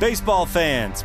Baseball fans,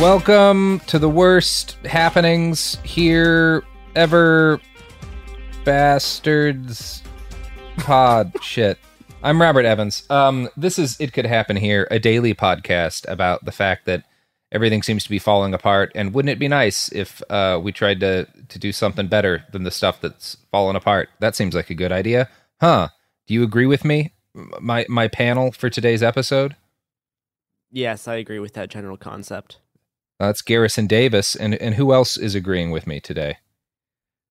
Welcome to the worst happenings here ever, bastards. Pod shit. I'm Robert Evans. Um, this is It Could Happen Here, a daily podcast about the fact that everything seems to be falling apart. And wouldn't it be nice if uh, we tried to to do something better than the stuff that's fallen apart? That seems like a good idea, huh? Do you agree with me? My my panel for today's episode. Yes, I agree with that general concept. That's Garrison Davis, and and who else is agreeing with me today?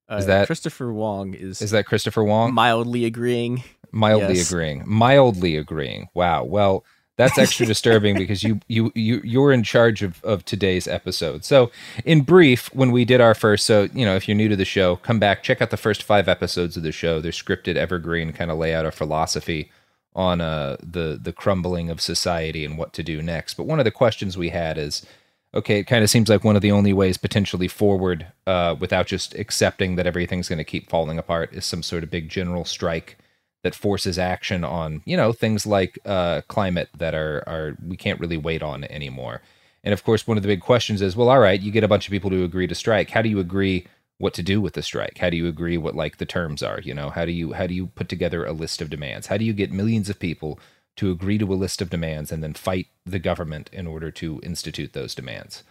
Is Uh, that- Christopher Wong is Is that Christopher Wong? mildly agreeing? mildly Yes. agreeing. Mildly agreeing. Wow. Well, that's extra disturbing because you you you you're in charge of of today's episode. So, in brief, when we did our first, so you know, if you're new to the show, come back, check out the first five episodes of the show. They're scripted, evergreen, kind of lay out a philosophy on uh the the crumbling of society and what to do next. But one of the questions we had is okay, it kind of seems like one of the only ways potentially forward uh, without just accepting that everything's going to keep falling apart is some sort of big general strike that forces action on you know things like uh, climate that are are we can't really wait on anymore. And of course, one of the big questions is, well, all right, you get a bunch of people to agree to strike. How do you agree what to do with the strike? How do you agree what like the terms are? You know, how do you how do you put together a list of demands? How do you get millions of people to agree to a list of demands and then fight the government in order to institute those demands?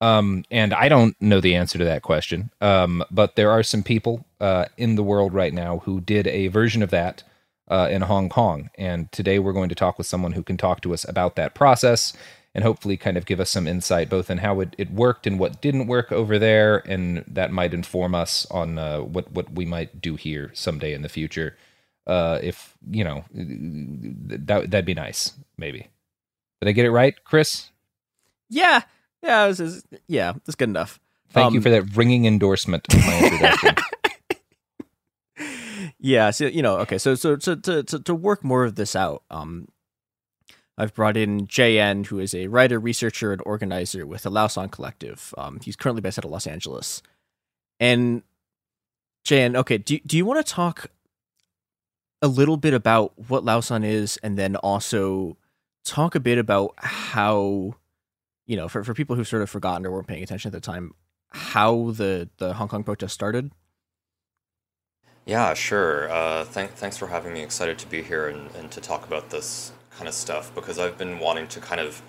Um, and I don't know the answer to that question. Um, but there are some people uh, in the world right now who did a version of that uh, in Hong Kong. And today we're going to talk with someone who can talk to us about that process and hopefully kind of give us some insight both in how it, it worked and what didn't work over there. And that might inform us on uh, what, what we might do here someday in the future. Uh, if, you know, that, that'd be nice, maybe. Did I get it right, Chris? Yeah, yeah, this is yeah, that's good enough. Thank you Um, for that ringing endorsement of my introduction. Yeah, so you know, okay, so so to to, to work more of this out, um, I've brought in JN, who is a writer, researcher, and organizer with the Lausan Collective. Um, he's currently based out of Los Angeles, and JN, okay, do do you want to talk a little bit about what Lausan is, and then also talk a bit about how, you know, for, for people who've sort of forgotten or weren't paying attention at the time, how the, the Hong Kong protest started? Yeah, sure. Uh, th- thanks for having me. Excited to be here and, and to talk about this kind of stuff because I've been wanting to kind of,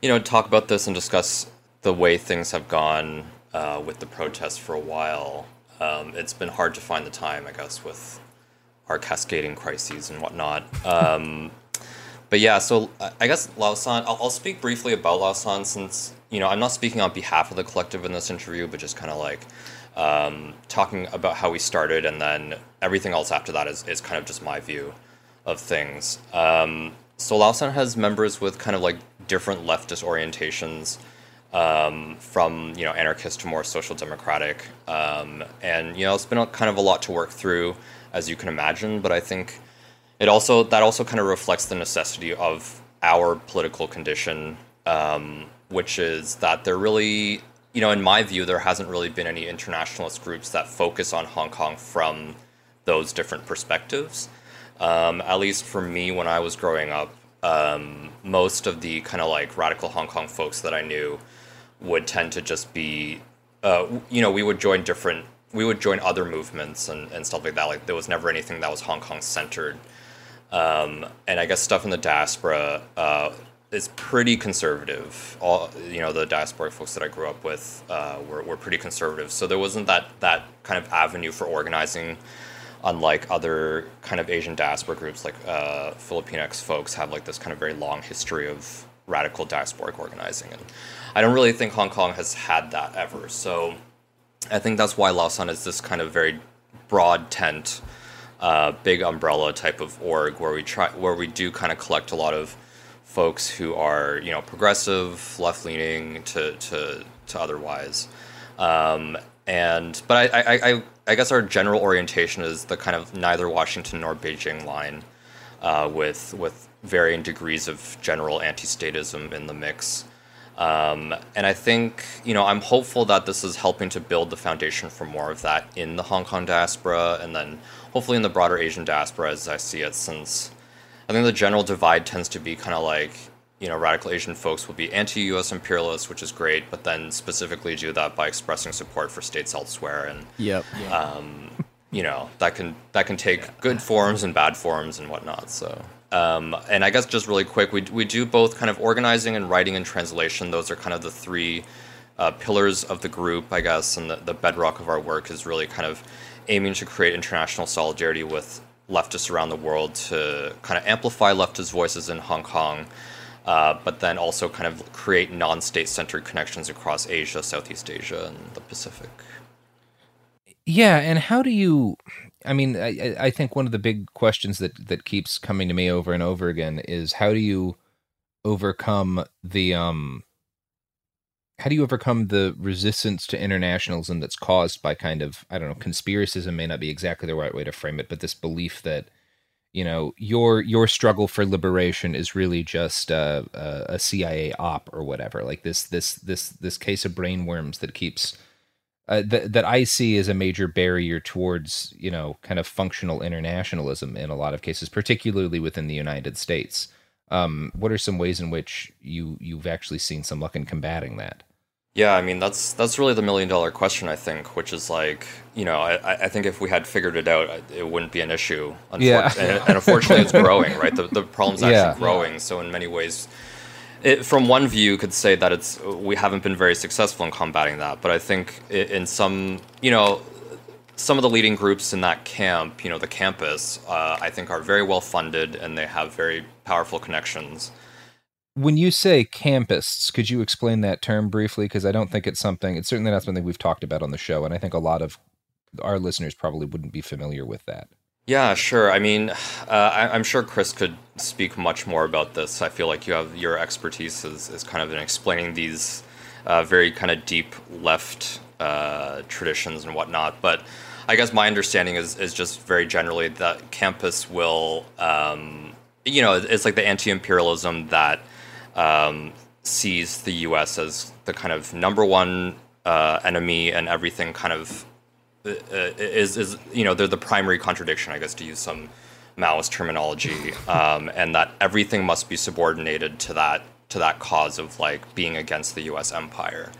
you know, talk about this and discuss the way things have gone uh, with the protests for a while. Um, it's been hard to find the time, I guess, with our cascading crises and whatnot. Um, but yeah, so uh, I guess Lausan, I'll, I'll speak briefly about Lausan since, you know, I'm not speaking on behalf of the collective in this interview, but just kind of like um, talking about how we started, and then everything else after that is, is kind of just my view of things. Um, so Lausan has members with kind of like different leftist orientations, um, from you know anarchist to more social democratic, um, and you know it's been a, kind of a lot to work through, as you can imagine. But I think it also that also kind of reflects the necessity of our political condition, um, which is that there really you know, in my view, there hasn't really been any internationalist groups that focus on Hong Kong from those different perspectives. Um, at least for me, when I was growing up, um, most of the kind of like radical Hong Kong folks that I knew would tend to just be, uh, you know, we would join different, we would join other movements and, and stuff like that. Like there was never anything that was Hong Kong centered. Um, and I guess stuff in the diaspora uh, is pretty conservative. All you know, the diasporic folks that I grew up with uh, were were pretty conservative. So there wasn't that that kind of avenue for organizing. Unlike other kind of Asian diaspora groups, like uh, Filipinx folks have like this kind of very long history of radical diasporic organizing, and I don't really think Hong Kong has had that ever. So I think that's why Lausan is this kind of very broad tent, uh, big umbrella type of org where we try where we do kind of collect a lot of folks who are you know progressive, left leaning to to to otherwise. Um, and but I, I, I I guess our general orientation is the kind of neither Washington nor Beijing line, uh, with with varying degrees of general anti-statism in the mix. Um, and I think you know I'm hopeful that this is helping to build the foundation for more of that in the Hong Kong diaspora, and then hopefully in the broader Asian diaspora as I see it, since I think the general divide tends to be kind of like, you know, radical Asian folks will be anti US imperialists, which is great, but then specifically do that by expressing support for states elsewhere. And, yep. Um, you know, that can, that can take yeah. good forms and bad forms and whatnot. So, um, and I guess just really quick, we, we do both kind of organizing and writing and translation. Those are kind of the three uh, pillars of the group, I guess, and the, the bedrock of our work is really kind of aiming to create international solidarity with leftists around the world to kind of amplify leftist voices in Hong Kong, uh, but then also kind of create non state centered connections across Asia, Southeast Asia, and the Pacific. Yeah, and how do you? I mean, I, I think one of the big questions that that keeps coming to me over and over again is how do you overcome the um how do you overcome the resistance to internationalism that's caused by kind of I don't know conspiracism may not be exactly the right way to frame it, but this belief that you know your your struggle for liberation is really just a, a, a CIA op or whatever. Like this this this this case of brainworms that keeps uh, that that I see as a major barrier towards you know kind of functional internationalism in a lot of cases, particularly within the United States. Um, what are some ways in which you you've actually seen some luck in combating that? Yeah, I mean that's that's really the million dollar question I think, which is like you know I, I think if we had figured it out, it wouldn't be an issue. Unfor- yeah, and, and, unfortunately, it's growing. Right, the the problem's actually yeah. growing. So in many ways, it, from one view, you could say that it's we haven't been very successful in combating that. But I think in some you know some of the leading groups in that camp, you know, the campists, uh, I think are very well funded and they have very powerful connections. When you say campists, could you explain that term briefly? Because I don't think it's something, it's certainly not something we've talked about on the show. And I think a lot of our listeners probably wouldn't be familiar with that. Yeah, sure. I mean, uh, I, am sure Chris could speak much more about this. I feel like you have your expertise is, is kind of in explaining these uh, very kind of deep left uh, traditions and whatnot. But I guess my understanding is, is just very generally that campists will, um, you know, it's like the anti imperialism that um, sees the U.S. as the kind of number one uh, enemy, and everything kind of is is you know they're the primary contradiction, I guess, to use some Maoist terminology, um, and that everything must be subordinated to that to that cause of like being against the U.S. empire.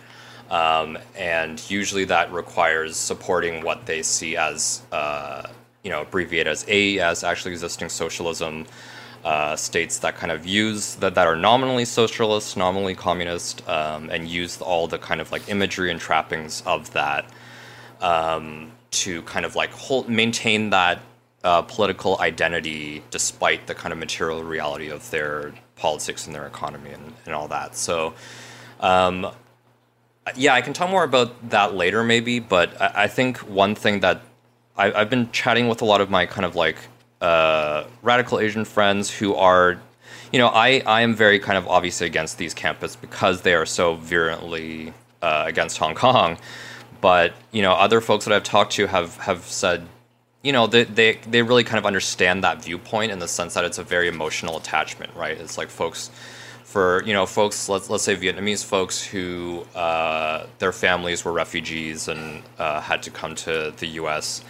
Um, and usually that requires supporting what they see as, uh, you know, abbreviated as AES, actually existing socialism, uh, states that kind of use that, that are nominally socialist, nominally communist, um, and use all the kind of like imagery and trappings of that um, to kind of like hold, maintain that uh, political identity despite the kind of material reality of their politics and their economy and, and all that. So, um, yeah, I can talk more about that later, maybe. But I, I think one thing that I, have been chatting with a lot of my kind of like uh, radical Asian friends who are, you know, I, I am very kind of obviously against these campists because they are so virulently uh, against Hong Kong. But you know, other folks that I've talked to have have said, you know, they, they they really kind of understand that viewpoint in the sense that it's a very emotional attachment, right? It's like folks for you know folks let's let's say Vietnamese folks who uh, their families were refugees and uh, had to come to the U.S.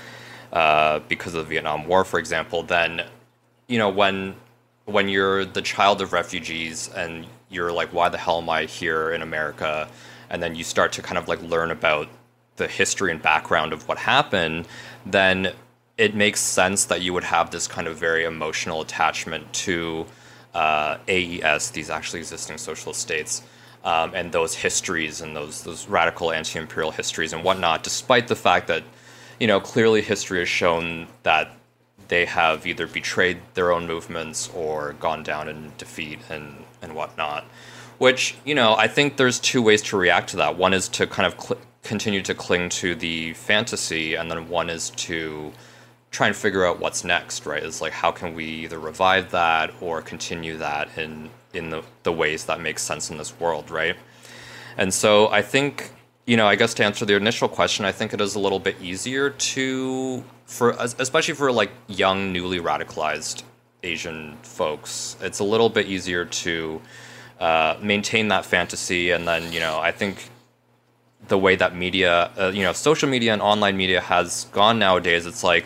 Uh, because of the Vietnam War, for example, then you know when when you're the child of refugees and you're like, why the hell am I here in America? And then you start to kind of like learn about the history and background of what happened, then it makes sense that you would have this kind of very emotional attachment to uh, AES, these actually existing socialist states, um, and those histories and those those radical anti-imperial histories and whatnot. Despite the fact that, you know, clearly history has shown that they have either betrayed their own movements or gone down in defeat and and whatnot. Which you know, I think there's two ways to react to that. One is to kind of cl- continue to cling to the fantasy, and then one is to try and figure out what's next, right? It's like how can we either revive that or continue that in in the, the ways that make sense in this world, right? And so I think, you know, I guess to answer the initial question, I think it is a little bit easier to for especially for like young, newly radicalized Asian folks, it's a little bit easier to uh, maintain that fantasy, and then you know, I think the way that media, uh, you know, social media and online media has gone nowadays, it's like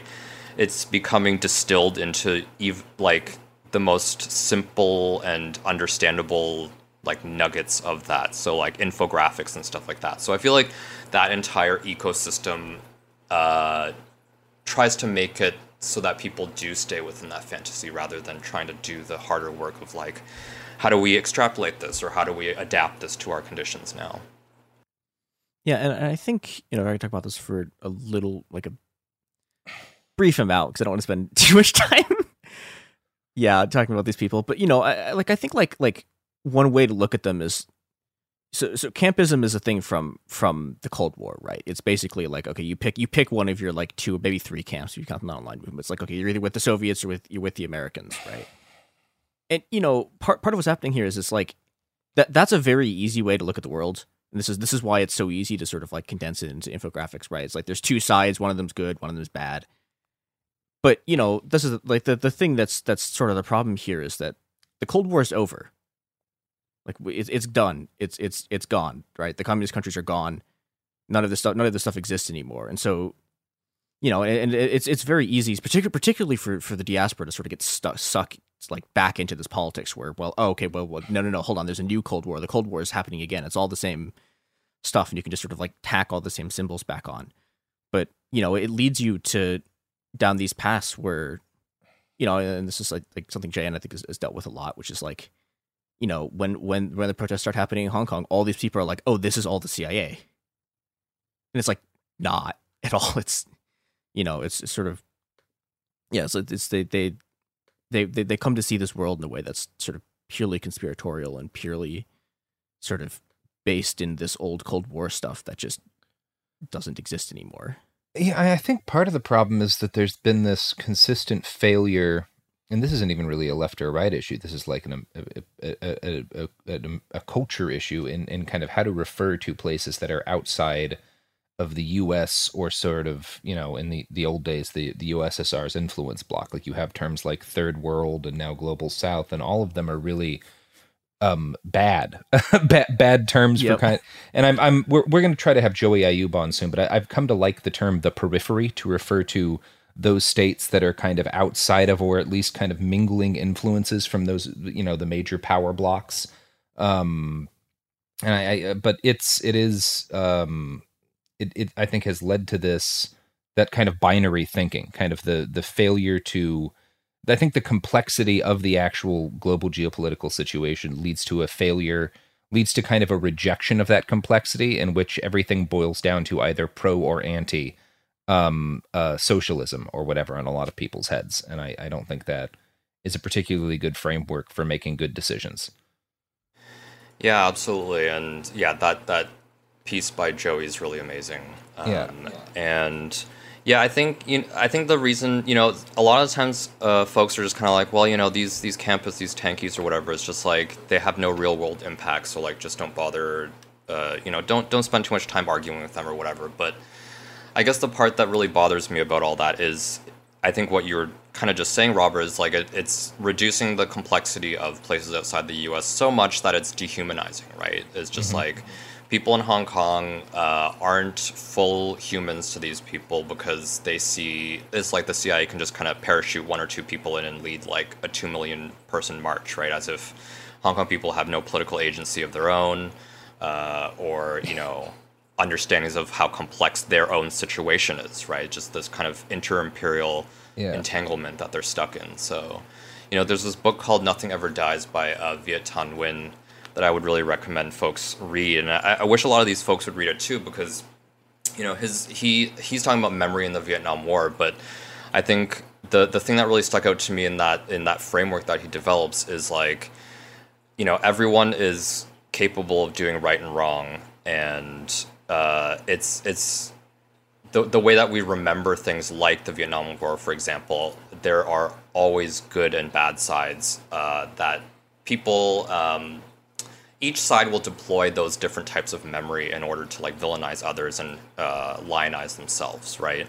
it's becoming distilled into ev- like the most simple and understandable like nuggets of that. So like infographics and stuff like that. So i feel like that entire ecosystem uh, tries to make it so that people do stay within that fantasy rather than trying to do the harder work of like how do we extrapolate this or how do we adapt this to our conditions now yeah and i think you know i can talk about this for a little like a brief amount, because I don't want to spend too much time. yeah, talking about these people, but you know, I, like I think like like one way to look at them is so so campism is a thing from from the Cold War, right? It's basically like okay, you pick you pick one of your like two maybe three camps. You count the online movement. It's like okay, you're either with the Soviets or with you're with the Americans, right? And you know, part part of what's happening here is it's like that that's a very easy way to look at the world. And this is this is why it's so easy to sort of like condense it into infographics, right? It's like there's two sides, one of them's good, one of them's bad but you know, this is like the the thing that's that's sort of the problem here is that the Cold War is over. Like it's it's done. It's it's it's gone. Right. The communist countries are gone. None of this stuff. None of this stuff exists anymore. And so, you know, and, it's it's very easy, particularly particularly for for the diaspora to sort of get stuck suck like back into this politics where well oh, okay well, well no no no hold on there's a new Cold War. The Cold War is happening again. It's all the same stuff and you can just sort of like tack all the same symbols back on. But you know it leads you to down these paths where you know and this is like, like something JN I think has, has dealt with a lot which is like you know when when when the protests start happening in Hong Kong all these people are like oh this is all the CIA and it's like not at all. It's you know it's, it's sort of yeah so it's they, they they they they come to see this world in a way that's sort of purely conspiratorial and purely sort of based in this old Cold War stuff that just doesn't exist anymore. Yeah, I think part of the problem is that there's been this consistent failure, and this isn't even really a left or right issue. This is like an, a, a, a, a, a culture issue in, in kind of how to refer to places that are outside of the U.S. or sort of you know in the, the old days the the USSR's influence bloc. Like you have terms like third world and now global south, and all of them are really um bad bad, bad terms yep. for kind of, and i'm i'm we're, we're going to try to have joey Ayoub on soon but I, have come to like the term the periphery to refer to those states that are kind of outside of or at least kind of mingling influences from those you know the major power blocs um and I, I but it's it is um it, it I think has led to this that kind of binary thinking kind of the the failure to I think the complexity of the actual global geopolitical situation leads to a failure leads to kind of a rejection of that complexity in which everything boils down to either pro or anti um, uh, socialism or whatever on a lot of people's heads. And I, I don't think that is a particularly good framework for making good decisions. Yeah, absolutely. And yeah, that, that piece by Joey is really amazing. Um, yeah. And yeah, I think you know, I think the reason you know a lot of times uh, folks are just kind of like, well, you know, these these campists, these tankies or whatever, it's just like they have no real world impact, so like just don't bother, uh, you know, don't don't spend too much time arguing with them or whatever. But I guess the part that really bothers me about all that is, I think what you're kind of just saying, Robert, is like it, it's reducing the complexity of places outside the U.S. so much that it's dehumanizing, right? It's just mm-hmm. like people in Hong Kong uh, aren't full humans to these people because they see it's like the CIA can just kind of parachute one or two people in and lead like a two million person march, right? As if Hong Kong people have no political agency of their own, uh, or you know, understandings of how complex their own situation is, right? Just this kind of inter-imperial yeah. entanglement that they're stuck in. So, you know, there's this book called Nothing Ever Dies by uh, Viet Thanh Nguyen that I would really recommend folks read, and I, I wish a lot of these folks would read it too because you know his he he's talking about memory in the Vietnam War, but I think the the thing that really stuck out to me in that in that framework that he develops is like you know everyone is capable of doing right and wrong, and uh, it's it's the, the way that we remember things like the Vietnam War, for example, there are always good and bad sides uh, that people um, each side will deploy those different types of memory in order to like villainize others and uh, lionize themselves, right?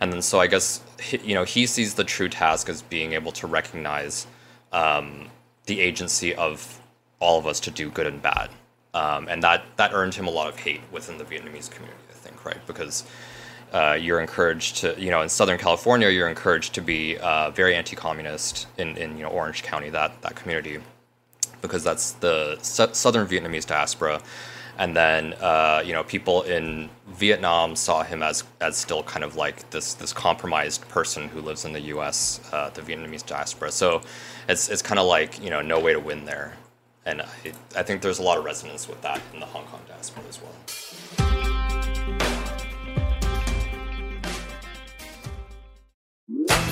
And then so I guess you know he sees the true task as being able to recognize um, the agency of all of us to do good and bad, um, and that that earned him a lot of hate within the Vietnamese community, I think, right? Because uh, you're encouraged to, you know, in Southern California, you're encouraged to be uh, very anti-communist in, in you know Orange County, that that community because that's the southern Vietnamese diaspora. And then, uh, you know, people in Vietnam saw him as as still kind of like this this compromised person who lives in the U.S., uh, the Vietnamese diaspora. So, it's it's kind of like you know no way to win there, and I, I think there's a lot of resonance with that in the Hong Kong diaspora as well.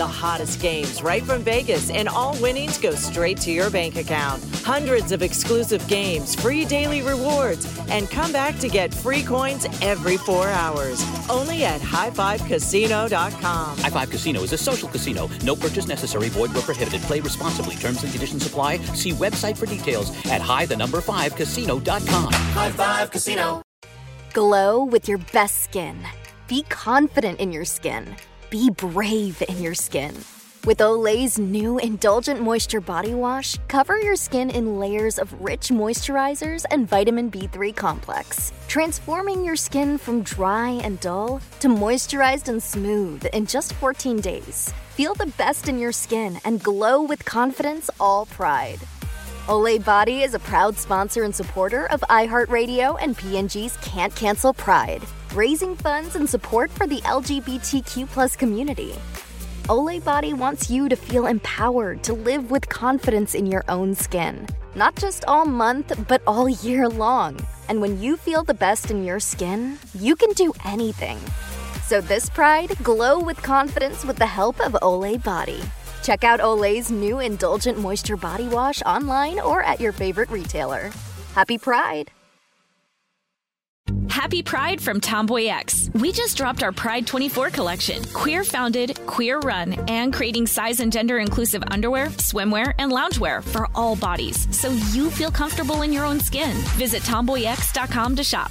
The hottest games right from Vegas, and all winnings go straight to your bank account. Hundreds of exclusive games, free daily rewards, and come back to get free coins every four hours. Only at highfivecasino.com. High Five Casino is a social casino. No purchase necessary. Void where prohibited. Play responsibly. Terms and conditions apply. See website for details at high the number five casino.com. High Five Casino. Glow with your best skin. Be confident in your skin. Be brave in your skin. With Olay's new Indulgent Moisture Body Wash, cover your skin in layers of rich moisturizers and vitamin B3 complex, transforming your skin from dry and dull to moisturized and smooth in just 14 days. Feel the best in your skin and glow with confidence all pride. Olay Body is a proud sponsor and supporter of iHeartRadio and P&G's Can't Cancel Pride, raising funds and support for the LGBTQ plus community. Olay Body wants you to feel empowered to live with confidence in your own skin, not just all month, but all year long. And when you feel the best in your skin, you can do anything. So this Pride, glow with confidence with the help of Olay Body. Check out Olay's new Indulgent Moisture Body Wash online or at your favorite retailer. Happy Pride! Happy Pride from Tomboy X. We just dropped our Pride 24 collection. Queer founded, queer run, and creating size and gender inclusive underwear, swimwear, and loungewear for all bodies so you feel comfortable in your own skin. Visit tomboyx.com to shop.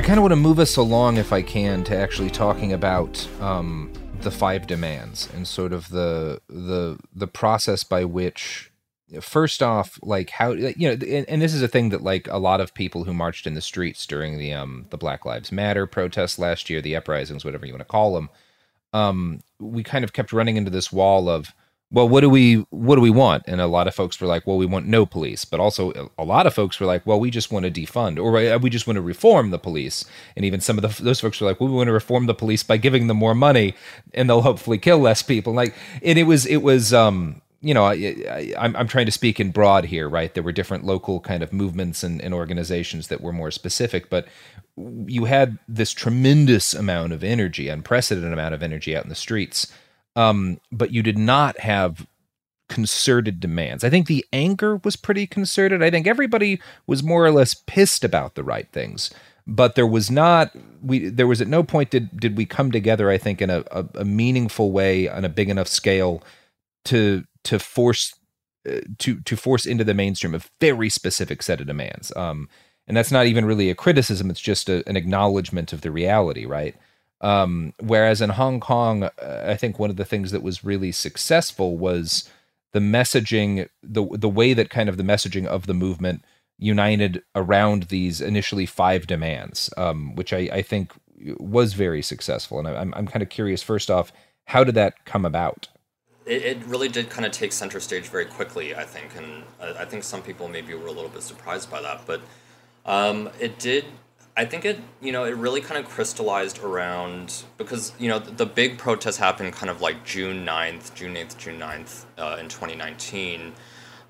I kind of want to move us along, if I can, to actually talking about um, the five demands and sort of the the the process by which, first off, like how you know, and, and this is a thing that like a lot of people who marched in the streets during the um the Black Lives Matter protests last year, the uprisings, whatever you want to call them, um, we kind of kept running into this wall of well what do we what do we want? And a lot of folks were like well we want no police. But also a lot of folks were like well we just want to defund or uh, we just want to reform the police. And even some of the, those folks were like well, we want to reform the police by giving them more money and they'll hopefully kill less people. Like and it was it was um you know, I, I'm, I'm trying to speak in broad here, right? There were different local kind of movements and, and organizations that were more specific, but you had this tremendous amount of energy, unprecedented amount of energy out in the streets um, but you did not have concerted demands. I think the anger was pretty concerted. I think everybody was more or less pissed about the right things, but there was not we there was at no point did did we come together. I think in a, a, a meaningful way on a big enough scale to to force uh, to to force into the mainstream a very specific set of demands. Um, and that's not even really a criticism; it's just a, an acknowledgement of the reality, right? Um, whereas in Hong Kong, uh, I think one of the things that was really successful was the messaging, the the way that kind of the messaging of the movement united around these initially five demands, um, which I, I, think was very successful. And I, I'm I'm kind of curious. First off, how did that come about? It, it really did kind of take center stage very quickly, I think, and I, I think some people maybe were a little bit surprised by that, but um, it did I think it, you know, it really kind of crystallized around because, you know, the, big protest happened kind of like June 9th, June 8th, June 9th uh, in 2019.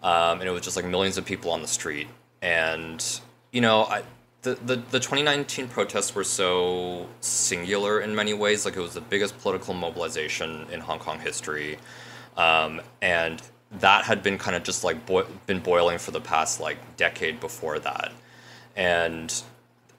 Um, and it was just like millions of people on the street. And, you know, I, the, the, the 2019 protests were so singular in many ways. Like it was the biggest political mobilization in Hong Kong history. Um, and that had been kind of just like been boiling for the past like decade before that. And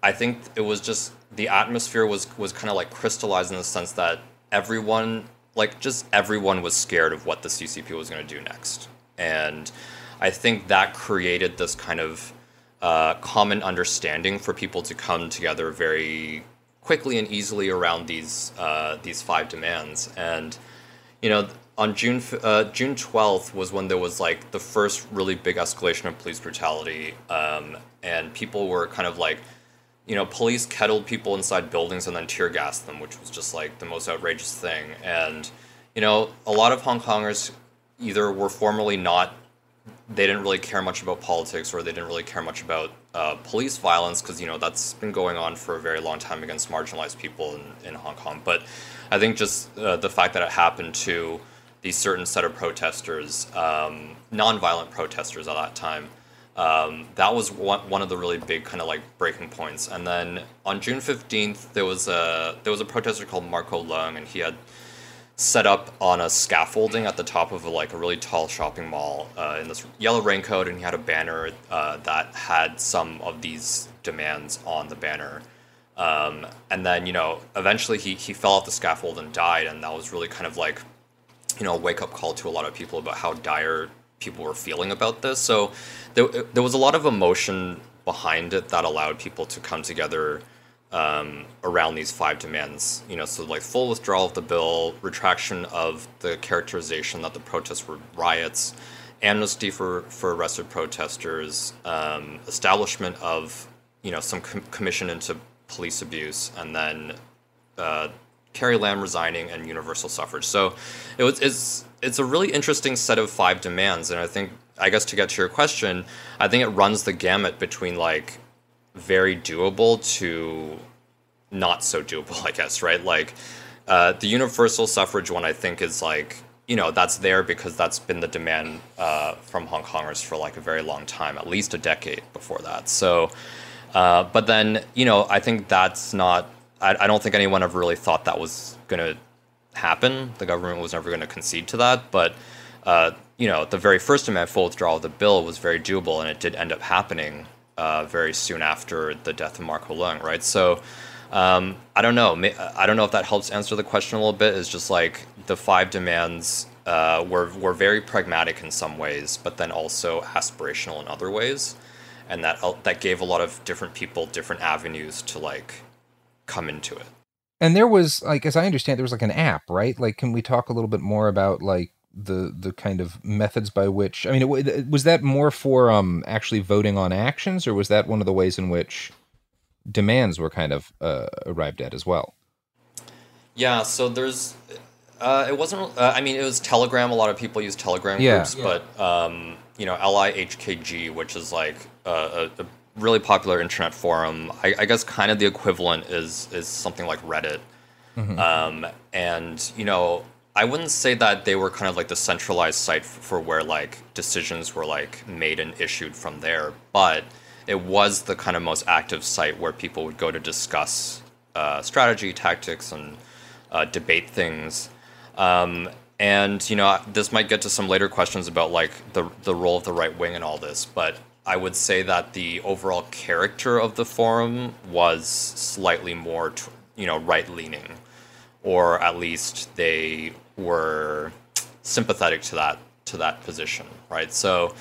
I think it was just the atmosphere was was kind of like crystallized in the sense that everyone like just everyone was scared of what the CCP was going to do next, and I think that created this kind of uh, common understanding for people to come together very quickly and easily around these uh, these five demands. And you know, on June uh, June twelfth was when there was like the first really big escalation of police brutality, um, and people were kind of like you know, police kettled people inside buildings and then tear gassed them, which was just like the most outrageous thing. And, you know, a lot of Hong Kongers either were formerly not, they didn't really care much about politics or they didn't really care much about uh, police violence because, you know, that's been going on for a very long time against marginalized people in, in Hong Kong. But I think just uh, the fact that it happened to these certain set of protesters, um, nonviolent protesters at that time, um, that was one, one of the really big kind of like breaking points. And then on June fifteenth, there was a there was a protester called Marco Leung, and he had set up on a scaffolding at the top of a, like a really tall shopping mall uh, in this yellow raincoat, and he had a banner uh, that had some of these demands on the banner. Um, and then you know eventually he he fell off the scaffold and died, and that was really kind of like you know a wake up call to a lot of people about how dire people were feeling about this. So there, there was a lot of emotion behind it that allowed people to come together um, around these five demands. You know, so like full withdrawal of the bill, retraction of the characterization that the protests were riots, amnesty for for arrested protesters, um, establishment of you know some com- commission into police abuse, and then uh, Carrie Lam resigning and universal suffrage. So it was it's it's a really interesting set of five demands, and I think I guess to get to your question, I think it runs the gamut between like very doable to not so doable, I guess, right? Like uh, the universal suffrage one, I think is like you know that's there because that's been the demand uh, from Hong Kongers for like a very long time, at least a decade before that. So, uh, but then you know I think that's not. I, I don't think anyone ever really thought that was gonna happen. The government was never going to concede to that, but uh, you know the very first demand, full withdrawal of the bill, was very doable, and it did end up happening uh, very soon after the death of Mark Leung, right? So. Um, I don't know. I don't know if that helps answer the question a little bit. Is just like the five demands uh, were were very pragmatic in some ways, but then also aspirational in other ways, and that uh, that gave a lot of different people different avenues to like come into it. And there was like, as I understand, there was like an app, right? Like, can we talk a little bit more about like the the kind of methods by which? I mean, it, was that more for um actually voting on actions, or was that one of the ways in which demands were kind of uh, arrived at as well. Yeah, so there's, uh, it wasn't. Uh, I mean, it was Telegram. A lot of people use Telegram yeah. groups, yeah. but um, you know, LIHKG, which is like a, a, really popular internet forum. I, I, guess kind of the equivalent is is something like Reddit. Mm-hmm. Um, and you know, I wouldn't say that they were kind of like the centralized site for where like decisions were like made and issued from there, but it was the kind of most active site where people would go to discuss uh, strategy, tactics, and uh, debate things. Um, and you know, this might get to some later questions about like the the role of the right wing and all this, but I would say that the overall character of the forum was slightly more, you know, right leaning, or at least they were sympathetic to that to that position, right? So,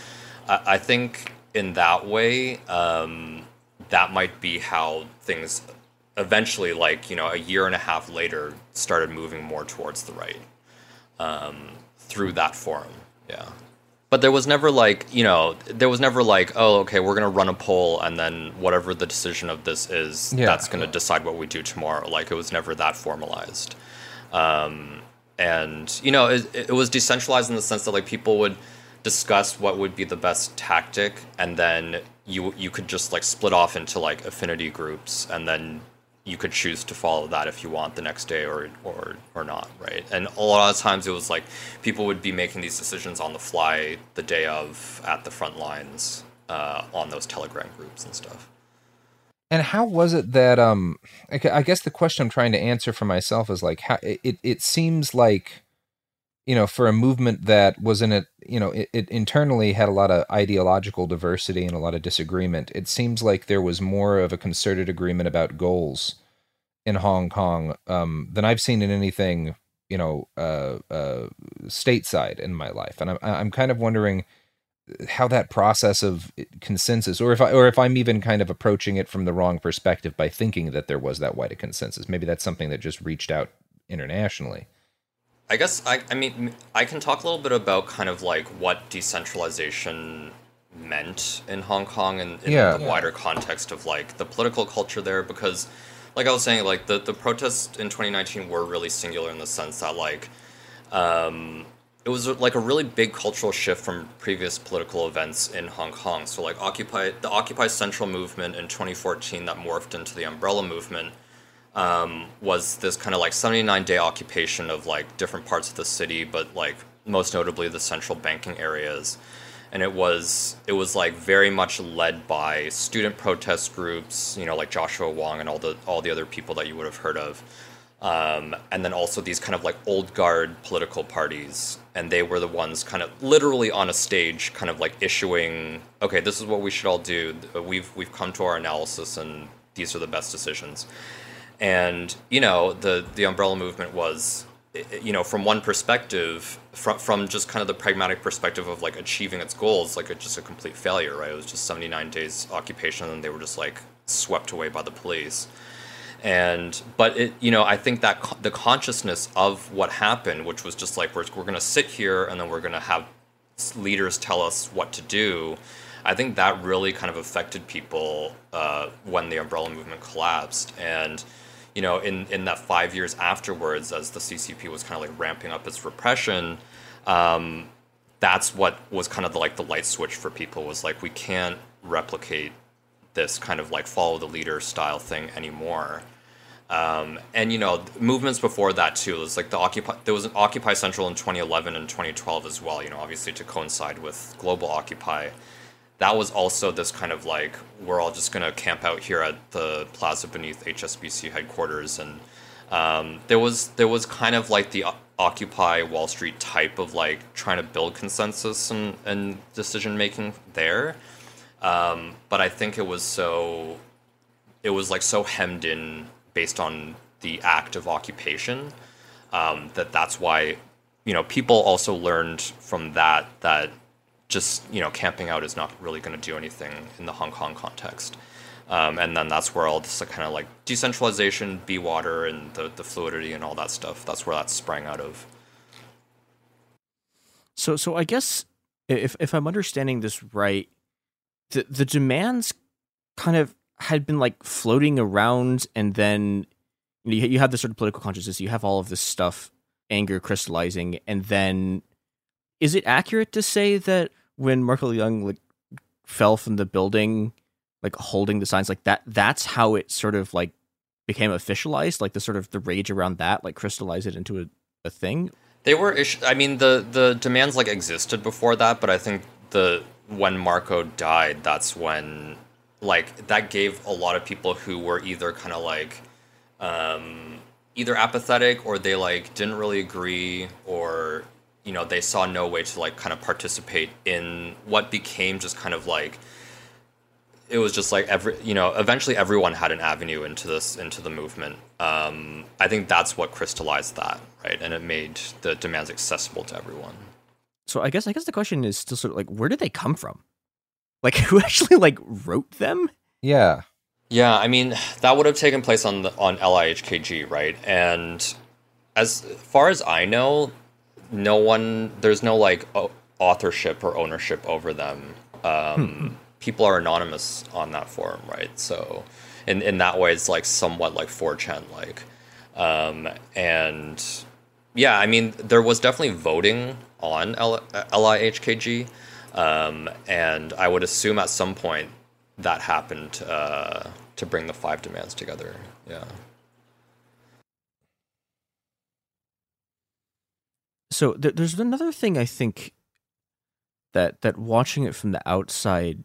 I, I think in that way, um, that might be how things eventually, like you know, a year and a half later, started moving more towards the right um, through that forum. Yeah, but there was never like you know, there was never like, oh, okay, we're gonna run a poll and then whatever the decision of this is, yeah. that's gonna decide what we do tomorrow. Like it was never that formalized. Um, and you know, it, it was decentralized in the sense that like people would discuss what would be the best tactic and then you you could just like split off into like affinity groups and then you could choose to follow that if you want the next day or or or not right and a lot of times it was like people would be making these decisions on the fly the day of at the front lines uh, on those telegram groups and stuff and how was it that um i guess the question i'm trying to answer for myself is like how it, it seems like you know, for a movement that was in it, you know, it, it, internally had a lot of ideological diversity and a lot of disagreement. It seems like there was more of a concerted agreement about goals in Hong Kong um, than I've seen in anything, you know, uh, uh, stateside in my life. And I'm I'm kind of wondering how that process of consensus, or if I or if I'm even kind of approaching it from the wrong perspective by thinking that there was that wide a consensus. Maybe that's something that just reached out internationally. I guess I, I mean I can talk a little bit about kind of like what decentralization meant in Hong Kong and in yeah. the wider context of like the political culture there because like I was saying like the, the protests in 2019 were really singular in the sense that like um, it was like a really big cultural shift from previous political events in Hong Kong so like occupy the occupy central movement in 2014 that morphed into the umbrella movement um, was this kind of like 79 day occupation of like different parts of the city, but like most notably the central banking areas. And it was it was like very much led by student protest groups, you know, like Joshua Wong and all the all the other people that you would have heard of. Um, and then also these kind of like old guard political parties, and they were the ones kind of literally on a stage, kind of like issuing, okay, this is what we should all do. We've we've come to our analysis, and these are the best decisions and you know the the umbrella movement was you know from one perspective from from just kind of the pragmatic perspective of like achieving its goals like it's just a complete failure right it was just 79 days occupation and they were just like swept away by the police and but it you know i think that the consciousness of what happened which was just like we're, we're going to sit here and then we're going to have leaders tell us what to do. I think that really kind of affected people uh, when the umbrella movement collapsed. And, you know, in, in that five years afterwards, as the CCP was kind of like ramping up its repression, um, that's what was kind of the, like the light switch for people was like, we can't replicate this kind of like follow the leader style thing anymore. Um, and you know, movements before that too. It was like the Occupy. There was an Occupy Central in 2011 and 2012 as well. You know, obviously to coincide with global Occupy. That was also this kind of like we're all just gonna camp out here at the plaza beneath HSBC headquarters, and um, there was there was kind of like the Occupy Wall Street type of like trying to build consensus and, and decision making there. Um, but I think it was so, it was like so hemmed in based on the act of occupation um, that that's why you know people also learned from that that just you know camping out is not really going to do anything in the Hong Kong context. Um, and then that's where all this kind of like decentralization, be water, and the, the fluidity and all that stuff. That's where that sprang out of. So, so I guess if if I'm understanding this right, the the demands kind of had been like floating around and then you, you have this sort of political consciousness you have all of this stuff anger crystallizing and then is it accurate to say that when Marco Leung like fell from the building like holding the signs like that that's how it sort of like became officialized like the sort of the rage around that like crystallized it into a, a thing? They were ish- i mean the the demands like existed before that but i think the when marco died that's when like that gave a lot of people who were either kind of like um, either apathetic or they like didn't really agree or you know they saw no way to like kind of participate in what became just kind of like it was just like every you know eventually everyone had an avenue into this into the movement um, i think that's what crystallized that right and it made the demands accessible to everyone so i guess i guess the question is still sort of like where did they come from like who actually like wrote them? Yeah. Yeah, I mean that would have taken place on the on LIHKG, right? And as far as I know, no one there's no like authorship or ownership over them. Um, hmm. People are anonymous on that forum, right? So, in in that way, it's like somewhat like 4chan like, um, and yeah, I mean there was definitely voting on L- LIHKG. Um, and I would assume at some point that happened uh, to bring the five demands together. Yeah. So th- there's another thing I think that that watching it from the outside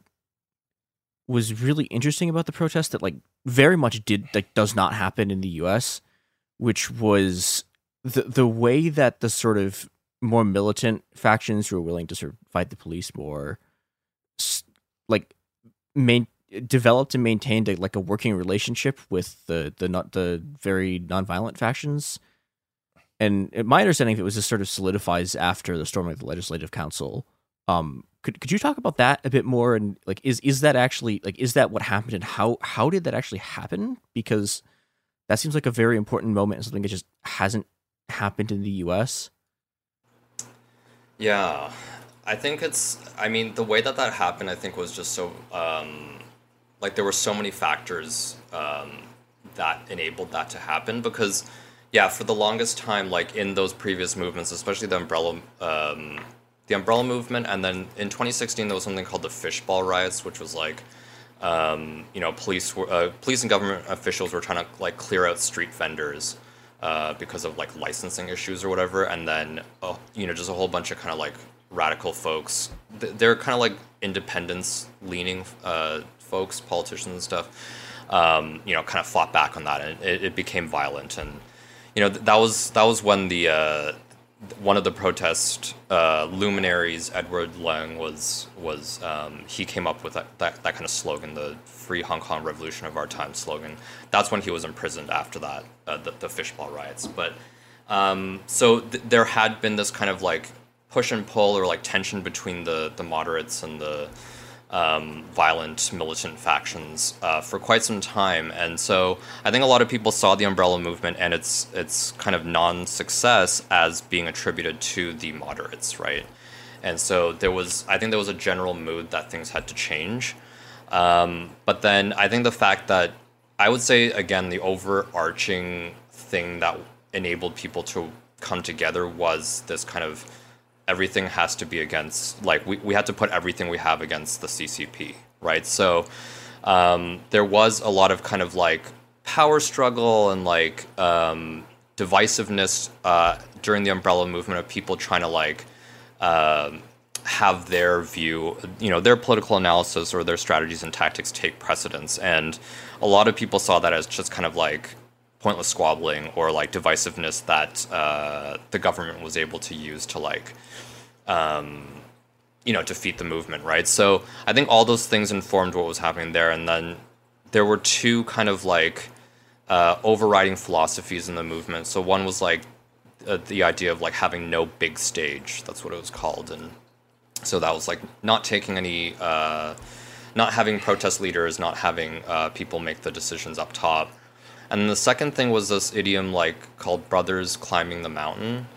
was really interesting about the protest that like very much did like does not happen in the US, which was the the way that the sort of more militant factions who are willing to sort of fight the police more, like main developed and maintained a, like a working relationship with the the not the very nonviolent factions. And my understanding of it was this sort of solidifies after the storming of the legislative council. Um, could could you talk about that a bit more? And like, is is that actually like is that what happened? And how how did that actually happen? Because that seems like a very important moment and something that just hasn't happened in the U.S. Yeah, I think it's. I mean, the way that that happened, I think, was just so. Um, like there were so many factors um, that enabled that to happen because, yeah, for the longest time, like in those previous movements, especially the umbrella, um, the umbrella movement, and then in 2016 there was something called the fishball riots, which was like. Um, you know, police uh, police and government officials were trying to like clear out street vendors uh, because of like licensing issues or whatever, and then uh, you know just a whole bunch of kind of like radical folks. They're kind of like independence leaning uh, folks, politicians and stuff. Um, you know, kind of fought back on that, and it, it became violent. And you know that was that was when the uh, one of the protest uh, luminaries, Edward Leung, was was um, he came up with that, that, that kind of slogan, the "Free Hong Kong Revolution of Our Time" slogan. That's when he was imprisoned after that, uh, the, the fishball riots. But um, so th- there had been this kind of like push and pull or like tension between the the moderates and the um, violent militant factions uh, for quite some time, and so I think a lot of people saw the umbrella movement and its its kind of non-success as being attributed to the moderates, right? and so there was I think there was a general mood that things had to change. Um, but then I think the fact that I would say again the overarching thing that enabled people to come together was this kind of everything has to be against like we, we had to put everything we have against the ccp right? So um, there was a lot of kind of like power struggle and like um, divisiveness uh, during the umbrella movement of people trying to like um, have their view you know their political analysis or their strategies and tactics take precedence. And a lot of people saw that as just kind of like pointless squabbling or like divisiveness that uh, the government was able to use to like um, you know defeat the movement right? So i think all those things informed what was happening there. And then there were two kind of like uh, overriding philosophies in the movement. So one was like uh, the idea of like having no big stage. That's what it was called. And so that was like not taking any uh, not having protest leaders not having uh, people make the decisions up top and the second thing was this idiom like called brothers climbing the mountain,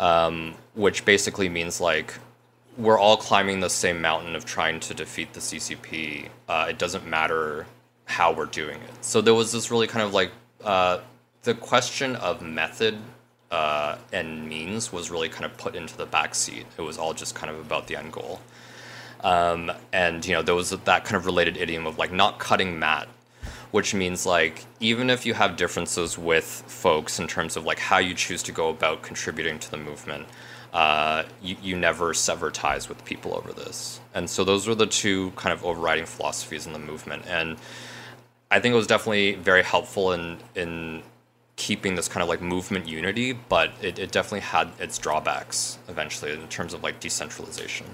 um, which basically means like we're all climbing the same mountain of trying to defeat the CCP. Uh, it doesn't matter how we're doing it. So there was this really kind of like uh, the question of method uh, and means was really kind of put into the back seat. It was all just kind of about the end goal. Um, and you know there was that kind of related idiom of like not cutting mat which means like even if you have differences with folks in terms of like how you choose to go about contributing to the movement uh, you, you never sever ties with people over this. And so those were the two kind of overriding philosophies in the movement. And i think it was definitely very helpful in in keeping this kind of like movement unity but it, it definitely had its drawbacks eventually in terms of like decentralization.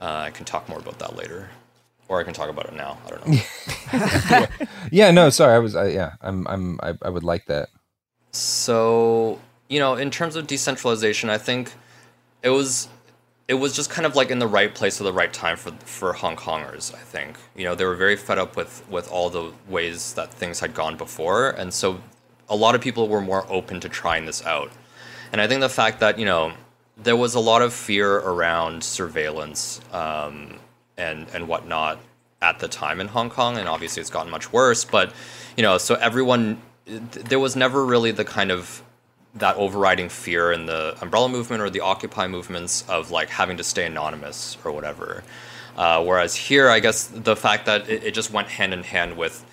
Uh, i can talk more about that later or I can talk about it now. I don't know. yeah. no, sorry. I was, I, yeah, I'm, I'm, I, I would like that. So, you know, in terms of decentralization, I think it was, it was just kind of like in the right place at the right time for for Hong Kongers. I think you know they were very fed up with with all the ways that things had gone before, and so a lot of people were more open to trying this out. And I think the fact that you know there was a lot of fear around surveillance um, and and whatnot at the time in Hong Kong, and obviously it's gotten much worse. But you know, so everyone, there was never really the kind of that overriding fear in the umbrella movement or the occupy movements of like having to stay anonymous or whatever uh, whereas here i guess the fact that it, it just went hand in hand with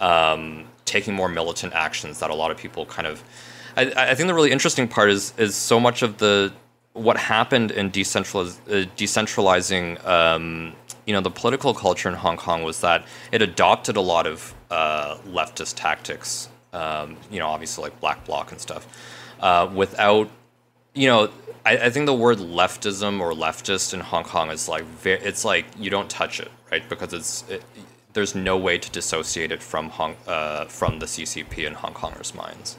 um, taking more militant actions that a lot of people kind of I, I, think the really interesting part is is so much of the what happened in decentraliz- uh, decentralizing um, you know the political culture in Hong Kong was that it adopted a lot of uh, leftist tactics. Um, you know, obviously like black bloc and stuff, uh, without you know. I, I, think the word leftism or leftist in Hong Kong is like very, it's like you don't touch it, right? Because it's it, there's no way to dissociate it from Hong uh, from the CCP in Hong Kongers' minds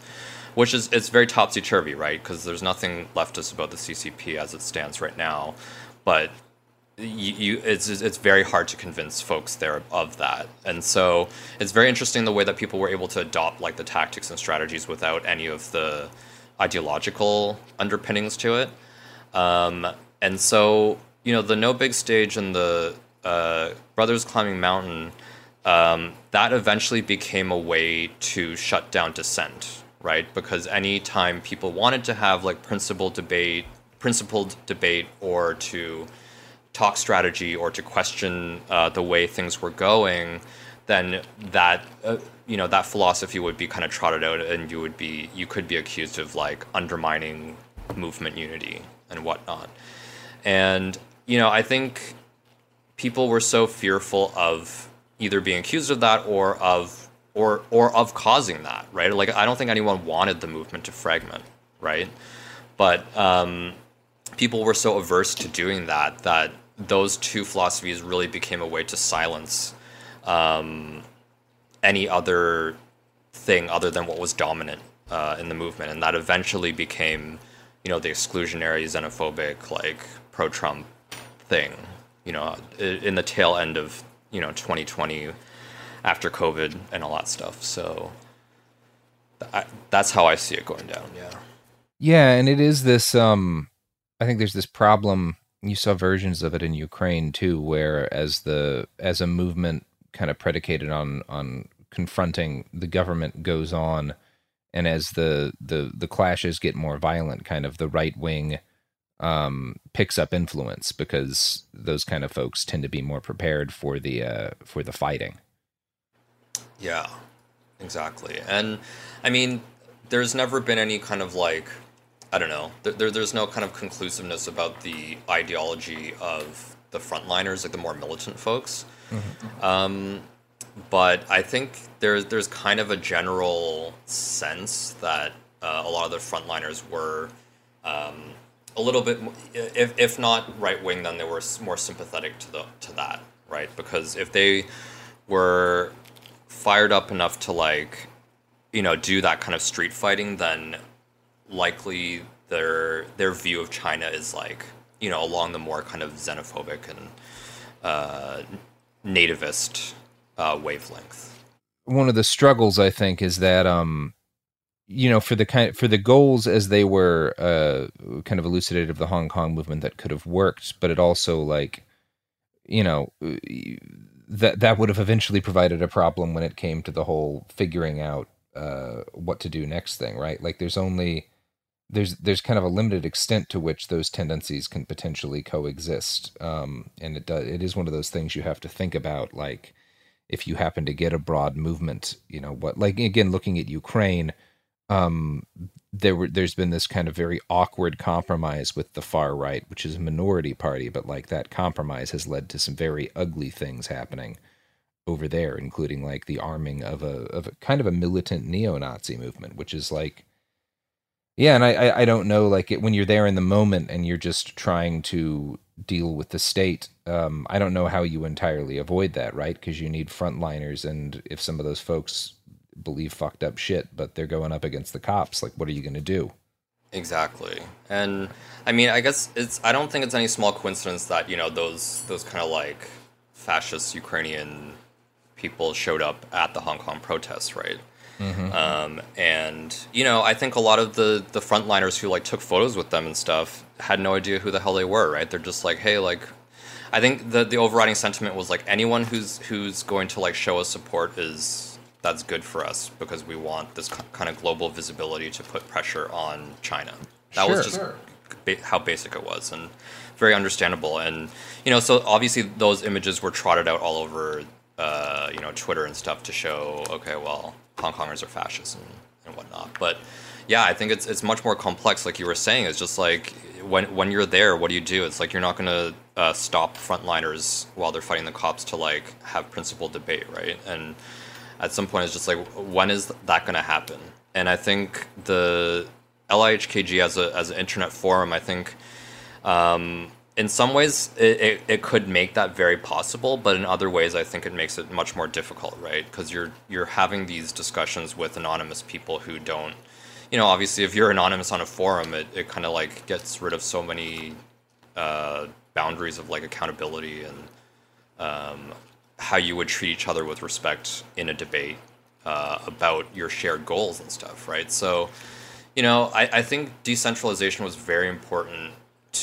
which is it's very topsy turvy, right? Because there's nothing leftist about the CCP as it stands right now, but you, you, it's it's very hard to convince folks there of that, and so it's very interesting the way that people were able to adopt like the tactics and strategies without any of the ideological underpinnings to it. Um, and so you know the no big stage and the uh, brothers climbing mountain um, that eventually became a way to shut down dissent, right? Because anytime people wanted to have like principled debate, principled debate, or to talk strategy or to question uh, the way things were going, then that uh, you know that philosophy would be kind of trotted out, and you would be you could be accused of like undermining movement unity and whatnot. And you know, I think people were so fearful of either being accused of that or of or or of causing that, right? Like I don't think anyone wanted the movement to fragment, right? But um, people were so averse to doing that that those two philosophies really became a way to silence um, any other thing other than what was dominant uh, in the movement, and that eventually became, you know, the exclusionary, xenophobic, like pro-Trump thing. You know, in the tail end of you know 2020, after COVID and all that stuff. So I, that's how I see it going down. Yeah. Yeah, and it is this. Um, I think there's this problem you saw versions of it in Ukraine too, where as the as a movement kind of predicated on on confronting the government goes on, and as the the the clashes get more violent, kind of the right wing um, picks up influence because those kind of folks tend to be more prepared for the uh, for the fighting. Yeah, exactly. And I mean, there's never been any kind of like I don't know. There, there's no kind of conclusiveness about the ideology of the frontliners, like the more militant folks. Mm-hmm. Um, but I think there's there's kind of a general sense that uh, a lot of the frontliners were um, a little bit, if, if not right wing, then they were more sympathetic to the to that, right? Because if they were fired up enough to like, you know, do that kind of street fighting, then likely their their view of China is like, you know, along the more kind of xenophobic and uh, nativist uh, wavelength. One of the struggles, I think, is that um, you know, for the kind for the goals as they were uh, kind of elucidated of the Hong Kong movement that could have worked, but it also like, you know, that that would have eventually provided a problem when it came to the whole figuring out uh, what to do next thing, right? Like, there's only there's there's kind of a limited extent to which those tendencies can potentially coexist, um, and it does it is one of those things you have to think about, like if you happen to get a broad movement, you know, what like again looking at Ukraine um, there were there's been this kind of very awkward compromise with the far right, which is a minority party, but like that compromise has led to some very ugly things happening over there, including like the arming of a of a kind of a militant neo-Nazi movement, which is like yeah, and I I don't know like it, when you're there in the moment and you're just trying to deal with the state. Um, I don't know how you entirely avoid that, right? Because you need frontliners, and if some of those folks believe fucked up shit, but they're going up against the cops. Like, what are you going to do? Exactly. And I mean, I guess it's I don't think it's any small coincidence that, you know, those those kind of like fascist Ukrainian people showed up at the Hong Kong protests, right? Mm-hmm. Um, and you know, I think a lot of the the frontliners who like took photos with them and stuff had no idea who the hell they were, right? They're just like, hey, like, I think the the overriding sentiment was like anyone who's who's going to like show us support is that's good for us because we want this kind of global visibility to put pressure on China. That sure, was just sure. ba- how basic it was and very understandable. And you know, so obviously those images were trotted out all over, uh, you know, Twitter and stuff to show, okay, well, Hong Kongers are fascists and, and whatnot. But yeah, I think it's it's much more complex. Like you were saying, it's just like when when you're there, what do you do? It's like you're not going to uh, stop frontliners while they're fighting the cops to like have principled debate, right? And at some point it's just like when is that going to happen and i think the lihkg as a as an internet forum i think um, in some ways it, it, it, could make that very possible but in other ways i think it makes it much more difficult right because you're you're having these discussions with anonymous people who don't you know obviously if you're anonymous on a forum it, it kind of like gets rid of so many uh, boundaries of like accountability and um, how you would treat each other with respect in a debate uh, about your shared goals and stuff, right? So, you know, I, I think decentralization was very important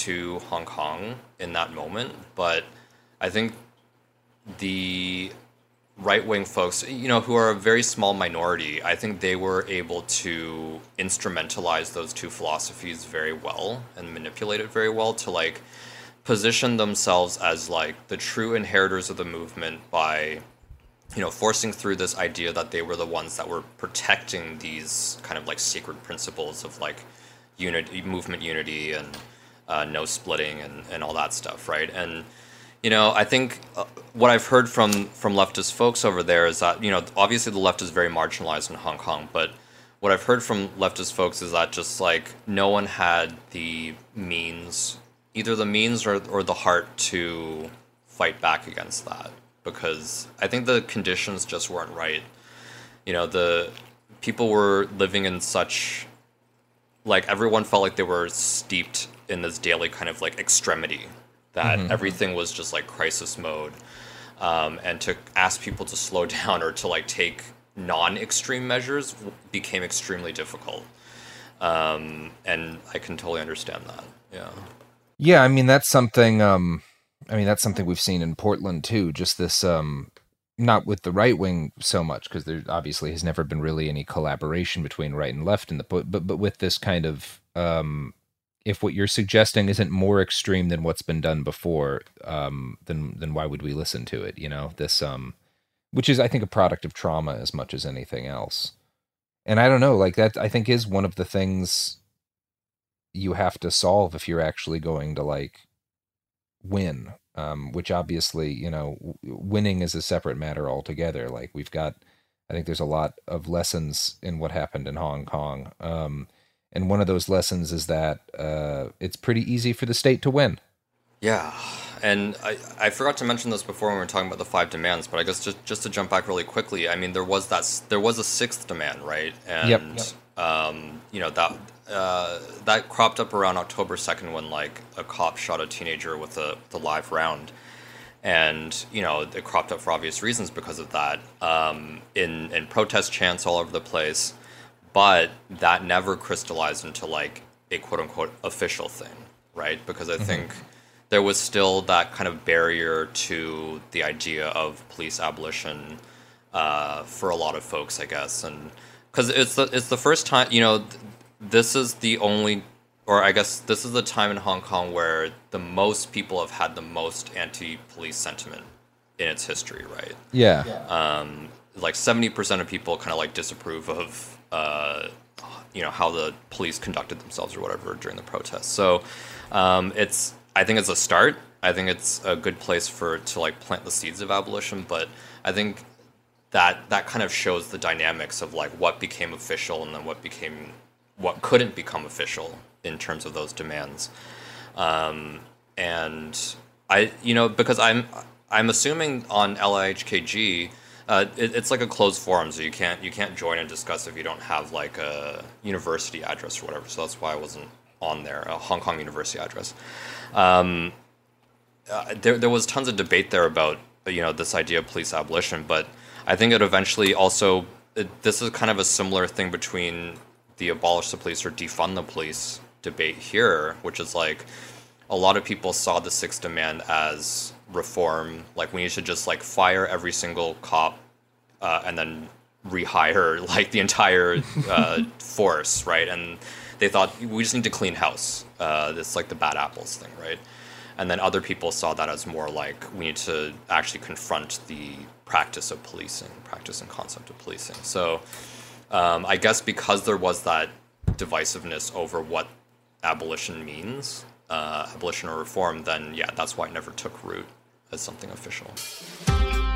to Hong Kong in that moment, but I think the right wing folks, you know, who are a very small minority, I think they were able to instrumentalize those two philosophies very well and manipulate it very well to like position themselves as like the true inheritors of the movement by you know forcing through this idea that they were the ones that were protecting these kind of like secret principles of like unity movement unity and uh, no splitting and, and all that stuff right and you know i think uh, what i've heard from from leftist folks over there is that you know obviously the left is very marginalized in hong kong but what i've heard from leftist folks is that just like no one had the means either the means or, or the heart to fight back against that because I think the conditions just weren't right. You know, the people were living in such like everyone felt like they were steeped in this daily kind of like extremity that mm-hmm. everything was just like crisis mode. Um, and to ask people to slow down or to like take non-extreme measures became extremely difficult. Um, and I can totally understand that. Yeah. Yeah, I mean that's something. Um, I mean that's something we've seen in Portland too. Just this, um, not with the right wing so much because there obviously has never been really any collaboration between right and left in the but but but with this kind of um, if what you're suggesting isn't more extreme than what's been done before, um, then then why would we listen to it? You know, this um, which is I think a product of trauma as much as anything else. And I don't know, like that I think is one of the things you have to solve if you're actually going to like win. Um, which obviously, you know, winning is a separate matter altogether. Like we've got, I think there's a lot of lessons in what happened in Hong Kong. Um, and one of those lessons is that uh, it's pretty easy for the state to win. Yeah, and I, I forgot to mention this before when we were talking about the five demands, but I guess just just to jump back really quickly, I mean there was that there was a sixth demand, right? And Yep. um, you know that uh, that cropped up around October second when like a cop shot a teenager with a with a live round, and you know it cropped up for obvious reasons because of that. Um, in in protest chants all over the place, but that never crystallized into like a quote unquote official thing, right? Because I Mhm. think there was still that kind of barrier to the idea of police abolition uh, for a lot of folks, I guess, and because it's the it's the first time you know th- this is the only, or I guess this is the time in Hong Kong where the most people have had the most anti-police sentiment in its history, right? Yeah. Um, like seventy percent of people kind of like disapprove of uh, you know how the police conducted themselves or whatever during the protests. So um, it's I think it's a start. I think it's a good place for to like plant the seeds of abolition. But I think that that kind of shows the dynamics of like what became official and then what became what couldn't become official in terms of those demands. Um, and I, you know, because I'm I'm assuming on LIHKG, uh, it, it's like a closed forum, so you can't you can't join and discuss if you don't have like a university address or whatever. So that's why I wasn't on there, a Hong Kong university address. Um, uh, there there was tons of debate there about you know this idea of police abolition, but I think it eventually also it, this is kind of a similar thing between the abolish the police or defund the police debate here, which is like a lot of people saw the sixth demand as reform, like we need to just like fire every single cop uh, and then rehire like the entire uh, force, right? And they thought we just need to clean house. Uh, it's like the bad apples thing, right? And then other people saw that as more like we need to actually confront the practice of policing, practice and concept of policing. So um, I guess because there was that divisiveness over what abolition means, uh, abolition or reform, then yeah, that's why it never took root as something official.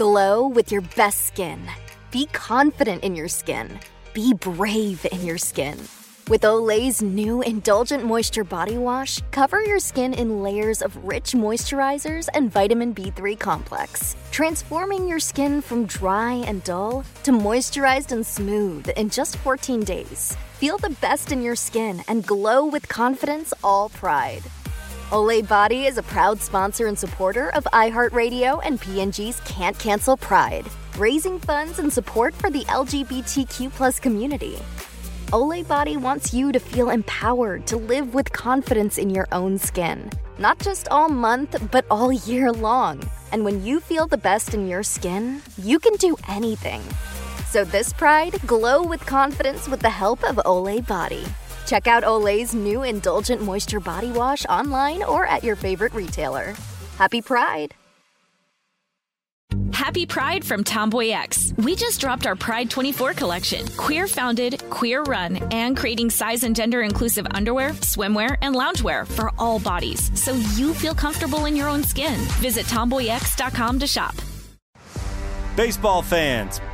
Glow with your best skin. Be confident in your skin. Be brave in your skin. With Olay's new Indulgent Moisture Body Wash, cover your skin in layers of rich moisturizers and vitamin B3 complex, transforming your skin from dry and dull to moisturized and smooth in just 14 days. Feel the best in your skin and glow with confidence all pride. Olay Body is a proud sponsor and supporter of iHeartRadio and P&G's Can't Cancel Pride, raising funds and support for the LGBTQ plus community. Olay Body wants you to feel empowered to live with confidence in your own skin, not just all month, but all year long. And when you feel the best in your skin, you can do anything. So this pride, glow with confidence with the help of Olay Body. Check out Olay's new Indulgent Moisture Body Wash online or at your favorite retailer. Happy Pride! Happy Pride from Tomboy X. We just dropped our Pride 24 collection. Queer founded, queer run, and creating size and gender inclusive underwear, swimwear, and loungewear for all bodies so you feel comfortable in your own skin. Visit tomboyx.com to shop. Baseball fans,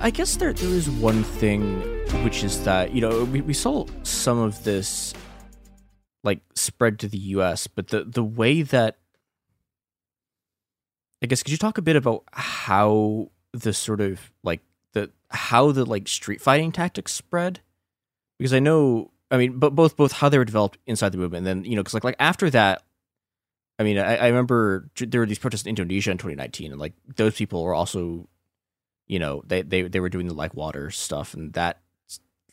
I, guess there there is one thing, which is that you know we, we saw some of this like spread to the U.S., but the the way that I guess could you talk a bit about how the sort of like the how the like street fighting tactics spread? Because I know, I mean, but both both how they were developed inside the movement, and then you know, because like like after that, I mean, I, I remember there were these protests in Indonesia in 2019, and like those people were also you know they they they were doing the like water stuff and that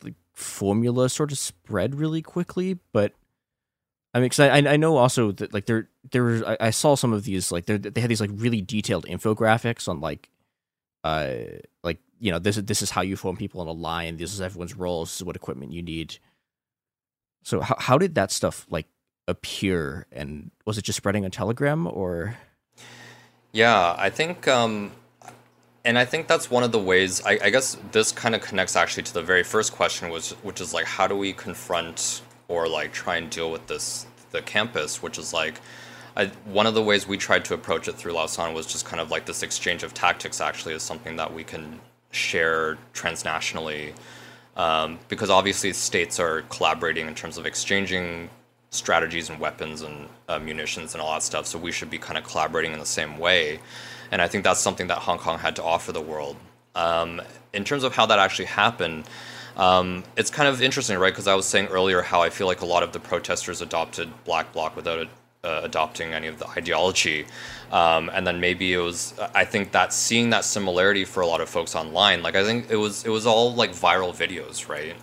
like formula sort of spread really quickly but i mean because I, I know also that like there there was I, I saw some of these like they had these like really detailed infographics on like uh like you know this is this is how you form people in a line this is everyone's roles this is what equipment you need. So how, how did that stuff like appear? And was it just spreading on telegram or? Yeah i think um and I think that's one of the ways. I, I guess this kind of connects actually to the very first question, was which is like, how do we confront or like try and deal with this the campists? Which is like, I, one of the ways we tried to approach it through Lausan was just kind of like this exchange of tactics. Actually, is something that we can share transnationally, um, because obviously states are collaborating in terms of exchanging strategies and weapons and uh, munitions and all that stuff. So we should be kind of collaborating in the same way and I think that's something that Hong Kong had to offer the world. Um, in terms of how that actually happened, um, it's kind of interesting, right? Because I was saying earlier how I feel like a lot of the protesters adopted Black Bloc without uh, adopting any of the ideology. Um, and then maybe it was, I think that seeing that similarity for a lot of folks online, like I think it was, it was all like viral videos, right?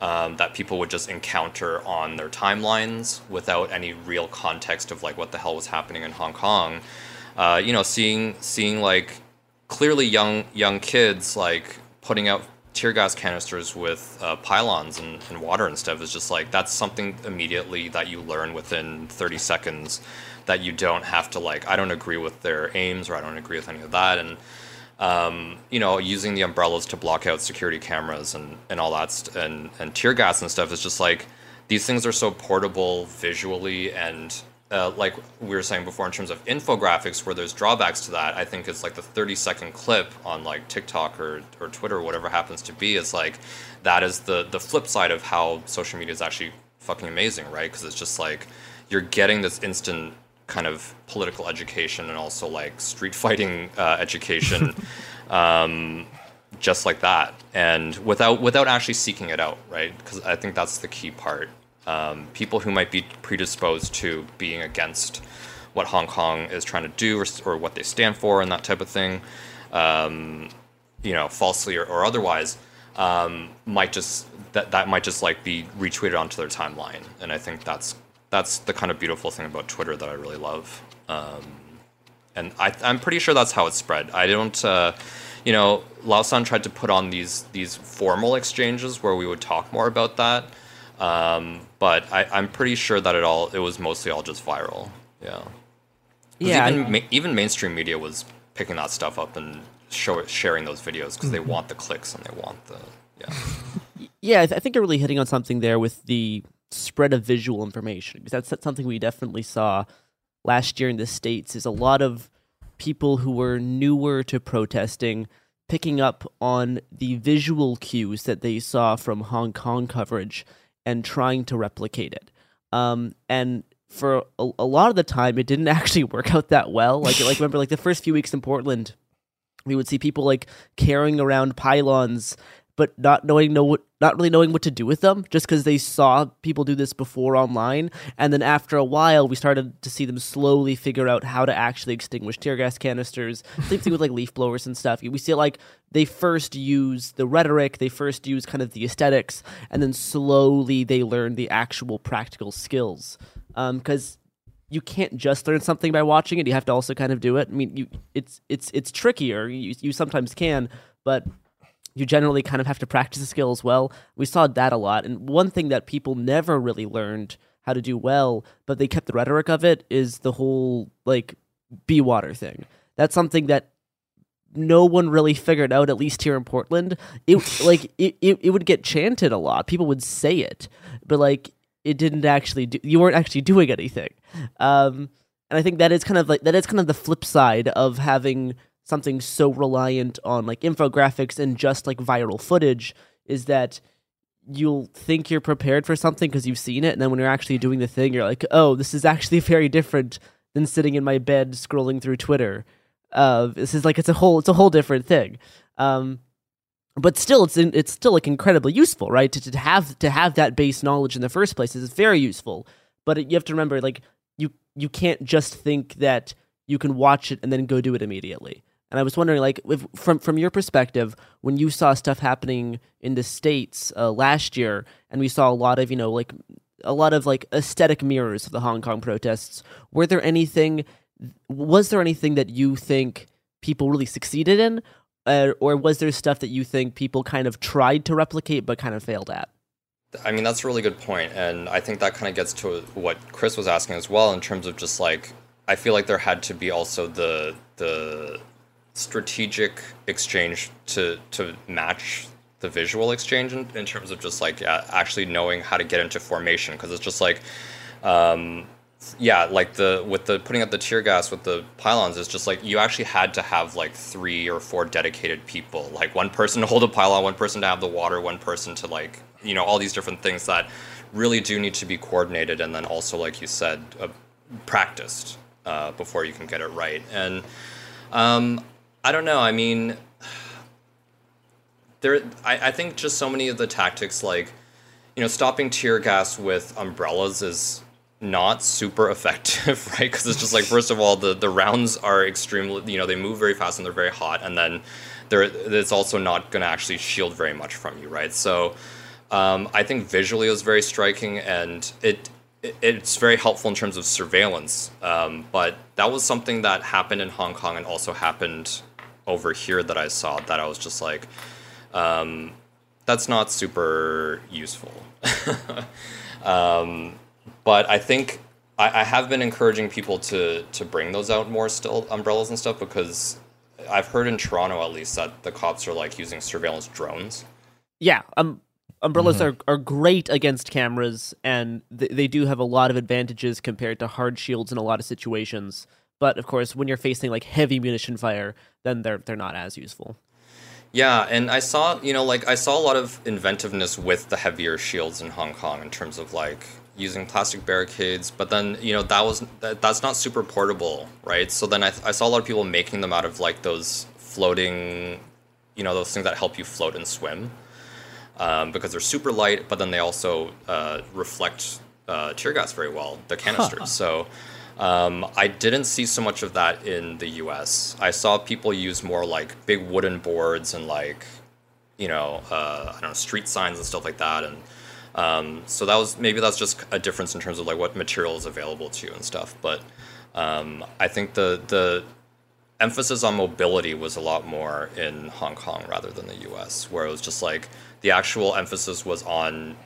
Um, that people would just encounter on their timelines without any real context of like what the hell was happening in Hong Kong uh, you know, seeing seeing like clearly young young kids like putting out tear gas canisters with uh, pylons and, and, water and stuff is just like that's something immediately that you learn within 30 seconds that you don't have to like i don't agree with their aims or i don't agree with any of that. And um, you know using the umbrellas to block out security cameras and, and all that st- and, and tear gas and stuff is just like these things are so portable visually and uh, like we were saying before in terms of infographics where there's drawbacks to that i think it's like the 30 second clip on like tiktok or, or twitter or whatever happens to be is like that is the the flip side of how social media is actually fucking amazing right? Because it's just like you're getting this instant kind of political education and also like street fighting uh, education um, just like that. And without without actually seeking it out right? Because i think that's the key part um, people who might be predisposed to being against what Hong Kong is trying to do or, or what they stand for and that type of thing, um, you know, falsely or, or otherwise, um, might just that that might just like be retweeted onto their timeline, and I think that's that's the kind of beautiful thing about Twitter that I really love. Um, and I, I'm pretty sure that's how it spread. I don't, uh, you know, Lausan tried to put on these these formal exchanges where we would talk more about that. Um, but I, I'm pretty sure that it all it was mostly all just viral. Yeah. Yeah. Even, I, ma- even mainstream media was picking that stuff up and show, sharing those videos because they mm-hmm. want the clicks and they want the yeah. yeah, I, th- I think you're really hitting on something there with the spread of visual information because that's, that's something we definitely saw last year in the states. Is a lot of people who were newer to protesting picking up on the visual cues that they saw from Hong Kong coverage and trying to replicate it. Um, and for a, a lot of the time it didn't actually work out that well. Like like remember like the first few weeks in Portland, we would see people like carrying around pylons but not knowing know what not really knowing what to do with them just because they saw people do this before online. And then after a while we started to see them slowly figure out how to actually extinguish tear gas canisters same thing with like leaf blowers and stuff. We see like they first use the rhetoric they first use kind of the aesthetics and then slowly they learn the actual practical skills. Because um, you can't just learn something by watching it you have to also kind of do it. I mean you it's it's it's trickier you, you sometimes can but you generally kind of have to practice the skill as well. We saw that a lot. And one thing that people never really learned how to do well, but they kept the rhetoric of it, is the whole like be water thing. That's something that no one really figured out, at least here in Portland. It like it, it, it would get chanted a lot. People would say it, but like it didn't actually do you weren't actually doing anything. Um and I think that is kind of like that is kind of the flip side of having something so reliant on like infographics and just like viral footage is that you'll think you're prepared for something because you've seen it and then when you're actually doing the thing you're like oh this is actually very different than sitting in my bed scrolling through twitter. Uh, this is like it's a whole it's a whole different thing. Um, but still it's in, it's still like incredibly useful right? To, to have to have that base knowledge in the first place is very useful. But it, you have to remember like you you can't just think that you can watch it and then go do it immediately and I was wondering, like, if, from from your perspective, when you saw stuff happening in the states uh, last year, and we saw a lot of, you know, like a lot of like aesthetic mirrors of the Hong Kong protests, were there anything? Was there anything that you think people really succeeded in, uh, or was there stuff that you think people kind of tried to replicate but kind of failed at? I mean, that's a really good point, and I think that kind of gets to what Chris was asking as well in terms of just like I feel like there had to be also the the strategic exchange to to match the visual exchange in, in terms of just like yeah, actually knowing how to get into formation. Because it's just like um, yeah like the with the putting up the tear gas with the pylons it's just like you actually had to have like three or four dedicated people. Like one person to hold a pylon one person to have the water one person to like you know all these different things that really do need to be coordinated and then also like you said uh, practiced uh, before you can get it right. And um, I don't know. I mean, there. I, I think just so many of the tactics, like you know, stopping tear gas with umbrellas is not super effective, right? Because it's just like first of all, the the rounds are extremely, you know, they move very fast and they're very hot, and then there it's also not going to actually shield very much from you, right? So. Um, I think visually it was very striking, and it it's very helpful in terms of surveillance. Um, but that was something that happened in Hong Kong and also happened over here that I saw that I was just like, um, that's not super useful. um, but I think I, I, have been encouraging people to to bring those out more still umbrellas and stuff because I've heard in Toronto at least that the cops are like using surveillance drones. Yeah, um, umbrellas mm-hmm. are, are great against cameras and th- they do have a lot of advantages compared to hard shields in a lot of situations. But of course, when you're facing like heavy munition fire, then they're they're not as useful. Yeah, and I saw, you know, like I saw a lot of inventiveness with the heavier shields in Hong Kong in terms of like using plastic barricades, but then, you know, that was that, that's not super portable, right? So then I, I saw a lot of people making them out of like those floating, you know, those things that help you float and swim. Um, because they're super light, but then they also uh, reflect uh, tear gas very well, the canisters. Huh. So um, I didn't see so much of that in the US. I saw people use more like big wooden boards and like, you know, uh, I don't know, street signs and stuff like that. And um, so that was maybe that's just a difference in terms of like what material is available to you and stuff. But um, I think the the emphasis on mobility was a lot more in Hong Kong rather than the US, where it was just like the actual emphasis was on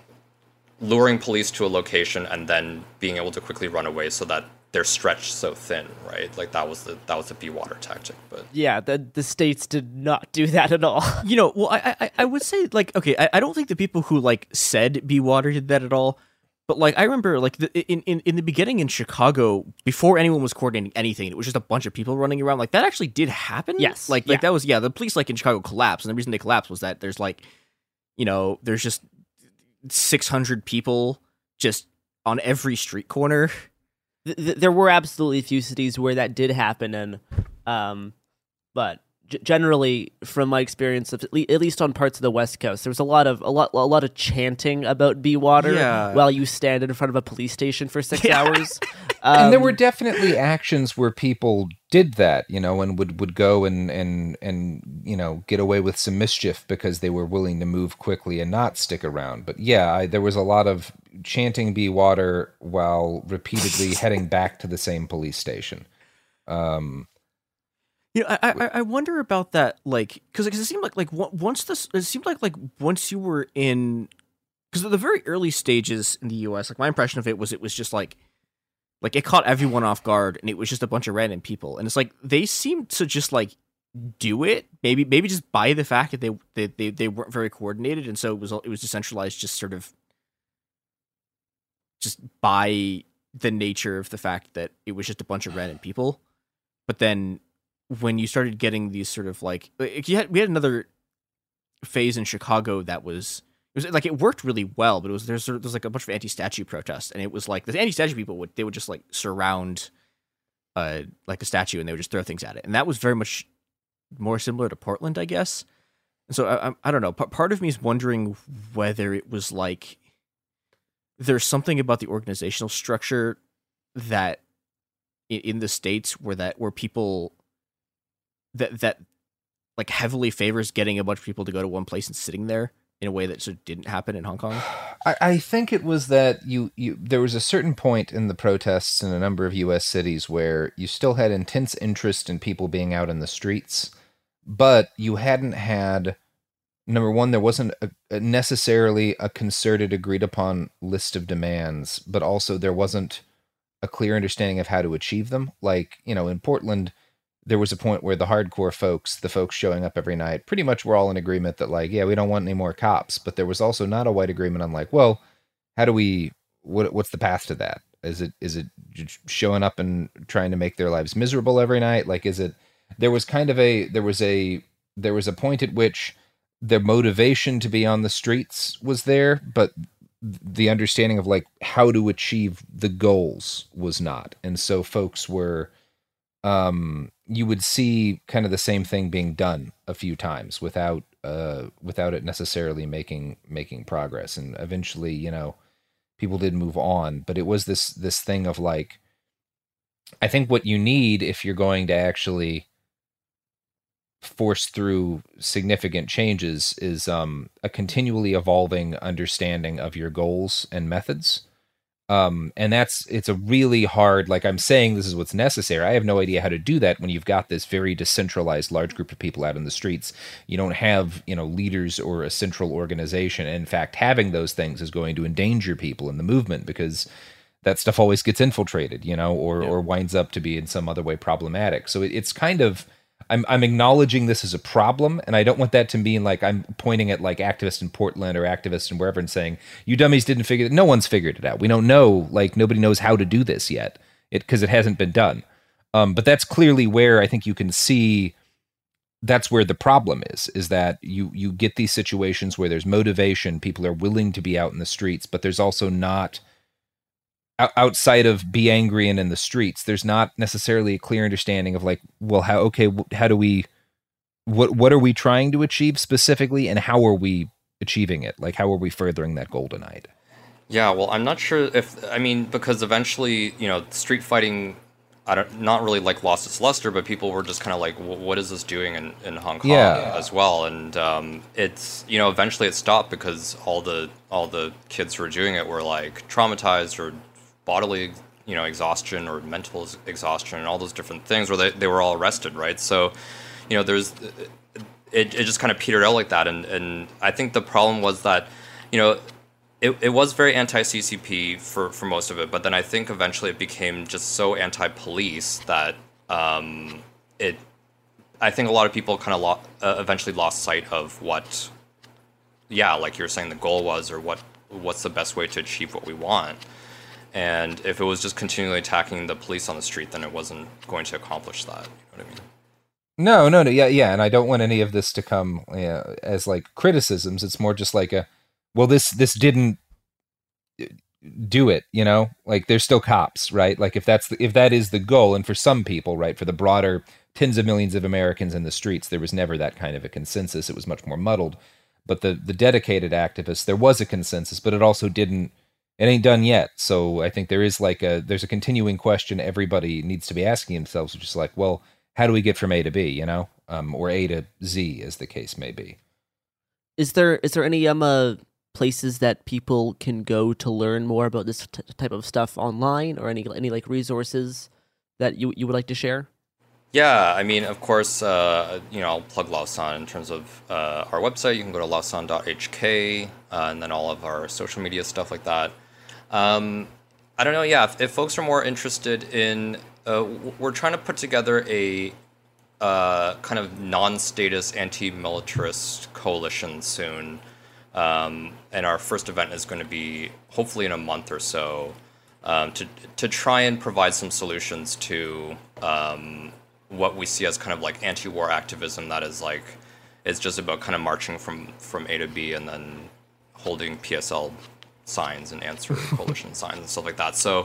luring police to a location and then being able to quickly run away so that they're stretched so thin, right? Like that was the that was the be water tactic. But yeah, the the states did not do that at all. You know, well, I I, I would say like okay, I, I don't think the people who like said be water did that at all. But like I remember, like the, in, in in the beginning in Chicago, before anyone was coordinating anything, it was just a bunch of people running around. Like that actually did happen. Yes, like yeah. like that was yeah. The police like in Chicago collapsed, and the reason they collapsed was that there's like, you know, there's just six hundred people just on every street corner th- th- there were absolutely a few cities where that did happen, and um, but g- generally, from my experience, of at, least on parts of the West Coast, there was a lot of a lot a lot of chanting about Be Water Yeah. while you stand in front of a police station for six hours. and there Um, were definitely actions where people did that, you know, and would, would go and, and and you know get away with some mischief because they were willing to move quickly and not stick around. But yeah, I, there was a lot of chanting "Be Water" while repeatedly heading back to the same police station. Um, You know, I I, I wonder about that, like, because it seemed like like once this, it seemed like like once you were in, because the very early stages in the U.S., like my impression of it was it was just like, like it caught everyone off guard, and it was just a bunch of random people, and it's like they seemed to just like do it, maybe maybe just by the fact that they they they, they weren't very coordinated, and so it was it was decentralized, just sort of, just by the nature of the fact that it was just a bunch of random people, but then when you started getting these sort of like, you had we had another phase in Chicago that was it was like it worked really well, but it was there's there's like a bunch of anti-statue protests, and it was like the anti-statue people would they would just like surround uh like a statue and they would just throw things at it, and that was very much more similar to Portland, I guess. And so I, I, I don't know. P- part of me is wondering whether it was like there's something about the organizational structure that in, in the states where that where people that that like heavily favors getting a bunch of people to go to one place and sitting there in a way that sort of didn't happen in Hong Kong. I, I think it was that you, you there was a certain point in the protests in a number of U.S. cities where you still had intense interest in people being out in the streets, but you hadn't had number one there wasn't a, a necessarily a concerted agreed upon list of demands, but also there wasn't a clear understanding of how to achieve them. Like you know in Portland there was a point where the hardcore folks, the folks showing up every night, pretty much were all in agreement that like, yeah, we don't want any more cops. But there was also not a white agreement on like, well, how do we? What what's the path to that? Is it is it showing up and trying to make their lives miserable every night? Like, is it? There was kind of a there was a there was a point at which their motivation to be on the streets was there, but the understanding of like how to achieve the goals was not, and so folks were um, you would see kind of the same thing being done a few times without uh, without it necessarily making making progress. And eventually, you know, people did move on, but it was this this thing of like, I think what you need if you're going to actually force through significant changes is um, a continually evolving understanding of your goals and methods um and that's it's a really hard like i'm saying this is what's necessary. I have no idea how to do that when you've got this very decentralized large group of people out in the streets. You don't have you know leaders or a central organization. In fact having those things is going to endanger people in the movement because that stuff always gets infiltrated you know or or winds up to be in some other way problematic. So it, it's kind of I'm I'm acknowledging this as a problem, and I don't want that to mean like I'm pointing at like activists in Portland or activists in wherever and saying you dummies didn't figure it. No one's figured it out. We don't know. Like nobody knows how to do this yet. It because it hasn't been done. Um, but that's clearly where I think you can see that's where the problem is is that you you get these situations where there's motivation people are willing to be out in the streets but there's also not outside of be angry and in the streets there's not necessarily a clear understanding of like well how okay how do we what what are we trying to achieve specifically and how are we achieving it like how are we furthering that goal tonight Yeah, well, I'm not sure if I mean because eventually, you know, street fighting, I don't not really like lost its luster, but people were just kind of like, what is this doing in, in Hong Kong Yeah. as well? And um, it's you know eventually it stopped because all the all the kids who were doing it were like traumatized or bodily you know exhaustion or mental exhaustion and all those different things where they, they were all arrested, right? So you know there's it, it just kind of petered out like that and and I think the problem was that you know it, it was very anti CCP for, for most of it, but then I think eventually it became just so anti police that um, it. I think a lot of people kind of lo- uh, eventually lost sight of what, yeah, like you're saying, the goal was, or what what's the best way to achieve what we want. And if it was just continually attacking the police on the street, then it wasn't going to accomplish that. You know what I mean? No, no, no, yeah, yeah, and I don't want any of this to come yeah, as like criticisms. It's more just like a, well, this this didn't uh, do it you know like they're still cops right like if that's the, if that is the goal and for some people right for the broader tens of millions of americans in the streets there was never that kind of a consensus it was much more muddled but the the dedicated activists there was a consensus but it also didn't it ain't done yet so i think there is like a there's a continuing question everybody needs to be asking themselves which is like well how do we get from a to b you know um, or a to z as the case may be Is there is there any um uh, places that people can go to learn more about this t- type of stuff online, or any any like resources that you you would like to share? Yeah, I mean, of course, uh, you know, I'll plug Lausan in terms of uh, our website. You can go to lausan.hk uh, and then all of our social media stuff like that. Um, I don't know, yeah, if, if folks are more interested in, uh, we're trying to put together a uh, kind of non statist anti militarist coalition soon. Um, and our first event is going to be hopefully in a month or so um, to, to try and provide some solutions to um, what we see as kind of like anti-war activism that is like is just about kind of marching from from A to B and then holding PSL signs and answer coalition signs and stuff like that. So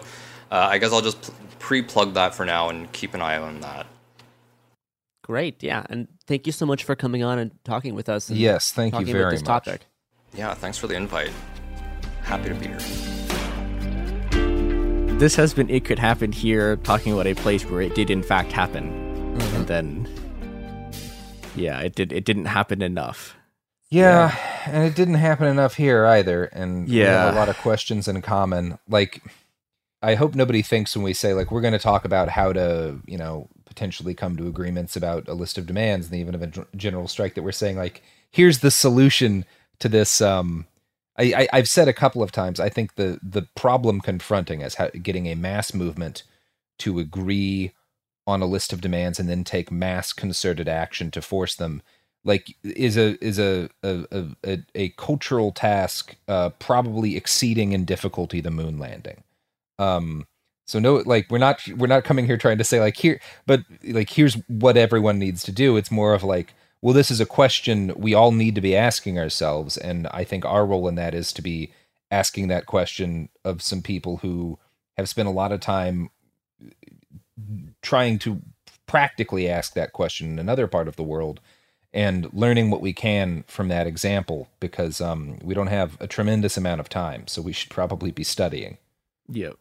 uh, I guess I'll just pre-plug that for now and keep an eye on that. Great, yeah, and thank you so much for coming on and talking with us. And Yes, thank you very this much. topic. Yeah, thanks for the invite. Happy to be here. This has been It Could Happen Here, talking about a place where it did in fact happen. Mm-hmm. And then Yeah, it did it didn't happen enough. Yeah, and it didn't happen enough here either. And we have Yeah. a lot of questions in common. Like, I hope nobody thinks when we say like we're going to talk about how to, you know, potentially come to agreements about a list of demands in the event of a gen- general strike that we're saying like here's the solution to this. Um, I, I I've said a couple of times. I think the the problem confronting us how, getting a mass movement to agree on a list of demands and then take mass concerted action to force them like is a is a a a, a, cultural task uh probably exceeding in difficulty the moon landing. Um so no like we're not we're not coming here trying to say like here but like here's what everyone needs to do. It's more of like well this is a question we all need to be asking ourselves and i think our role in that is to be asking that question of some people who have spent a lot of time trying to practically ask that question in another part of the world and learning what we can from that example because um, we don't have a tremendous amount of time so we should probably be studying Yep.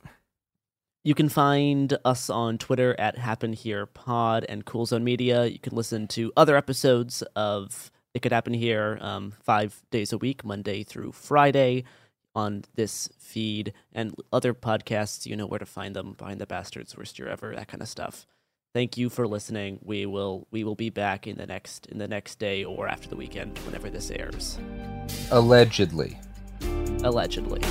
You can find us on Twitter at Happen Here Pod and Cool Zone Media. You can listen to other episodes of It Could Happen Here um, five days a week, Monday through Friday, on this feed and other podcasts. You know where to find them. Behind the Bastards, Worst Year Ever, that kind of stuff. Thank you for listening. We will we will be back in the next in the next day or after the weekend, whenever this airs. allegedly Allegedly.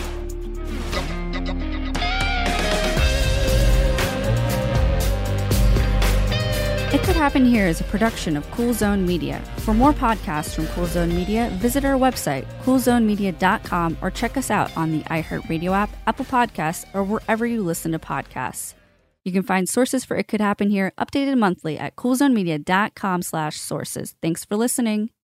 It Could Happen Here is a production of Cool Zone Media. For more podcasts from Cool Zone Media, visit our website, coolzonemedia.com, or check us out on the iHeartRadio app, Apple Podcasts, or wherever you listen to podcasts. You can find sources for It Could Happen Here updated monthly at coolzonemedia.com slash sources. Thanks for listening.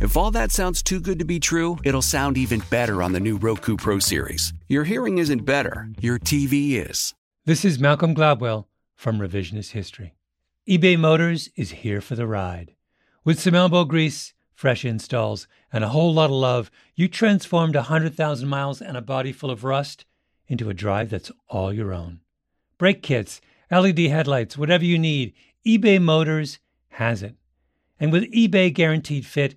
If all that sounds too good to be true, it'll sound even better on the new Roku Pro Series. Your hearing isn't better, your TV is. This is Malcolm Gladwell from Revisionist History. eBay Motors is here for the ride. With some elbow grease, fresh installs, and a whole lot of love, you transformed 100,000 miles and a body full of rust into a drive that's all your own. Brake kits, LED headlights, whatever you need, eBay Motors has it. And with eBay Guaranteed Fit,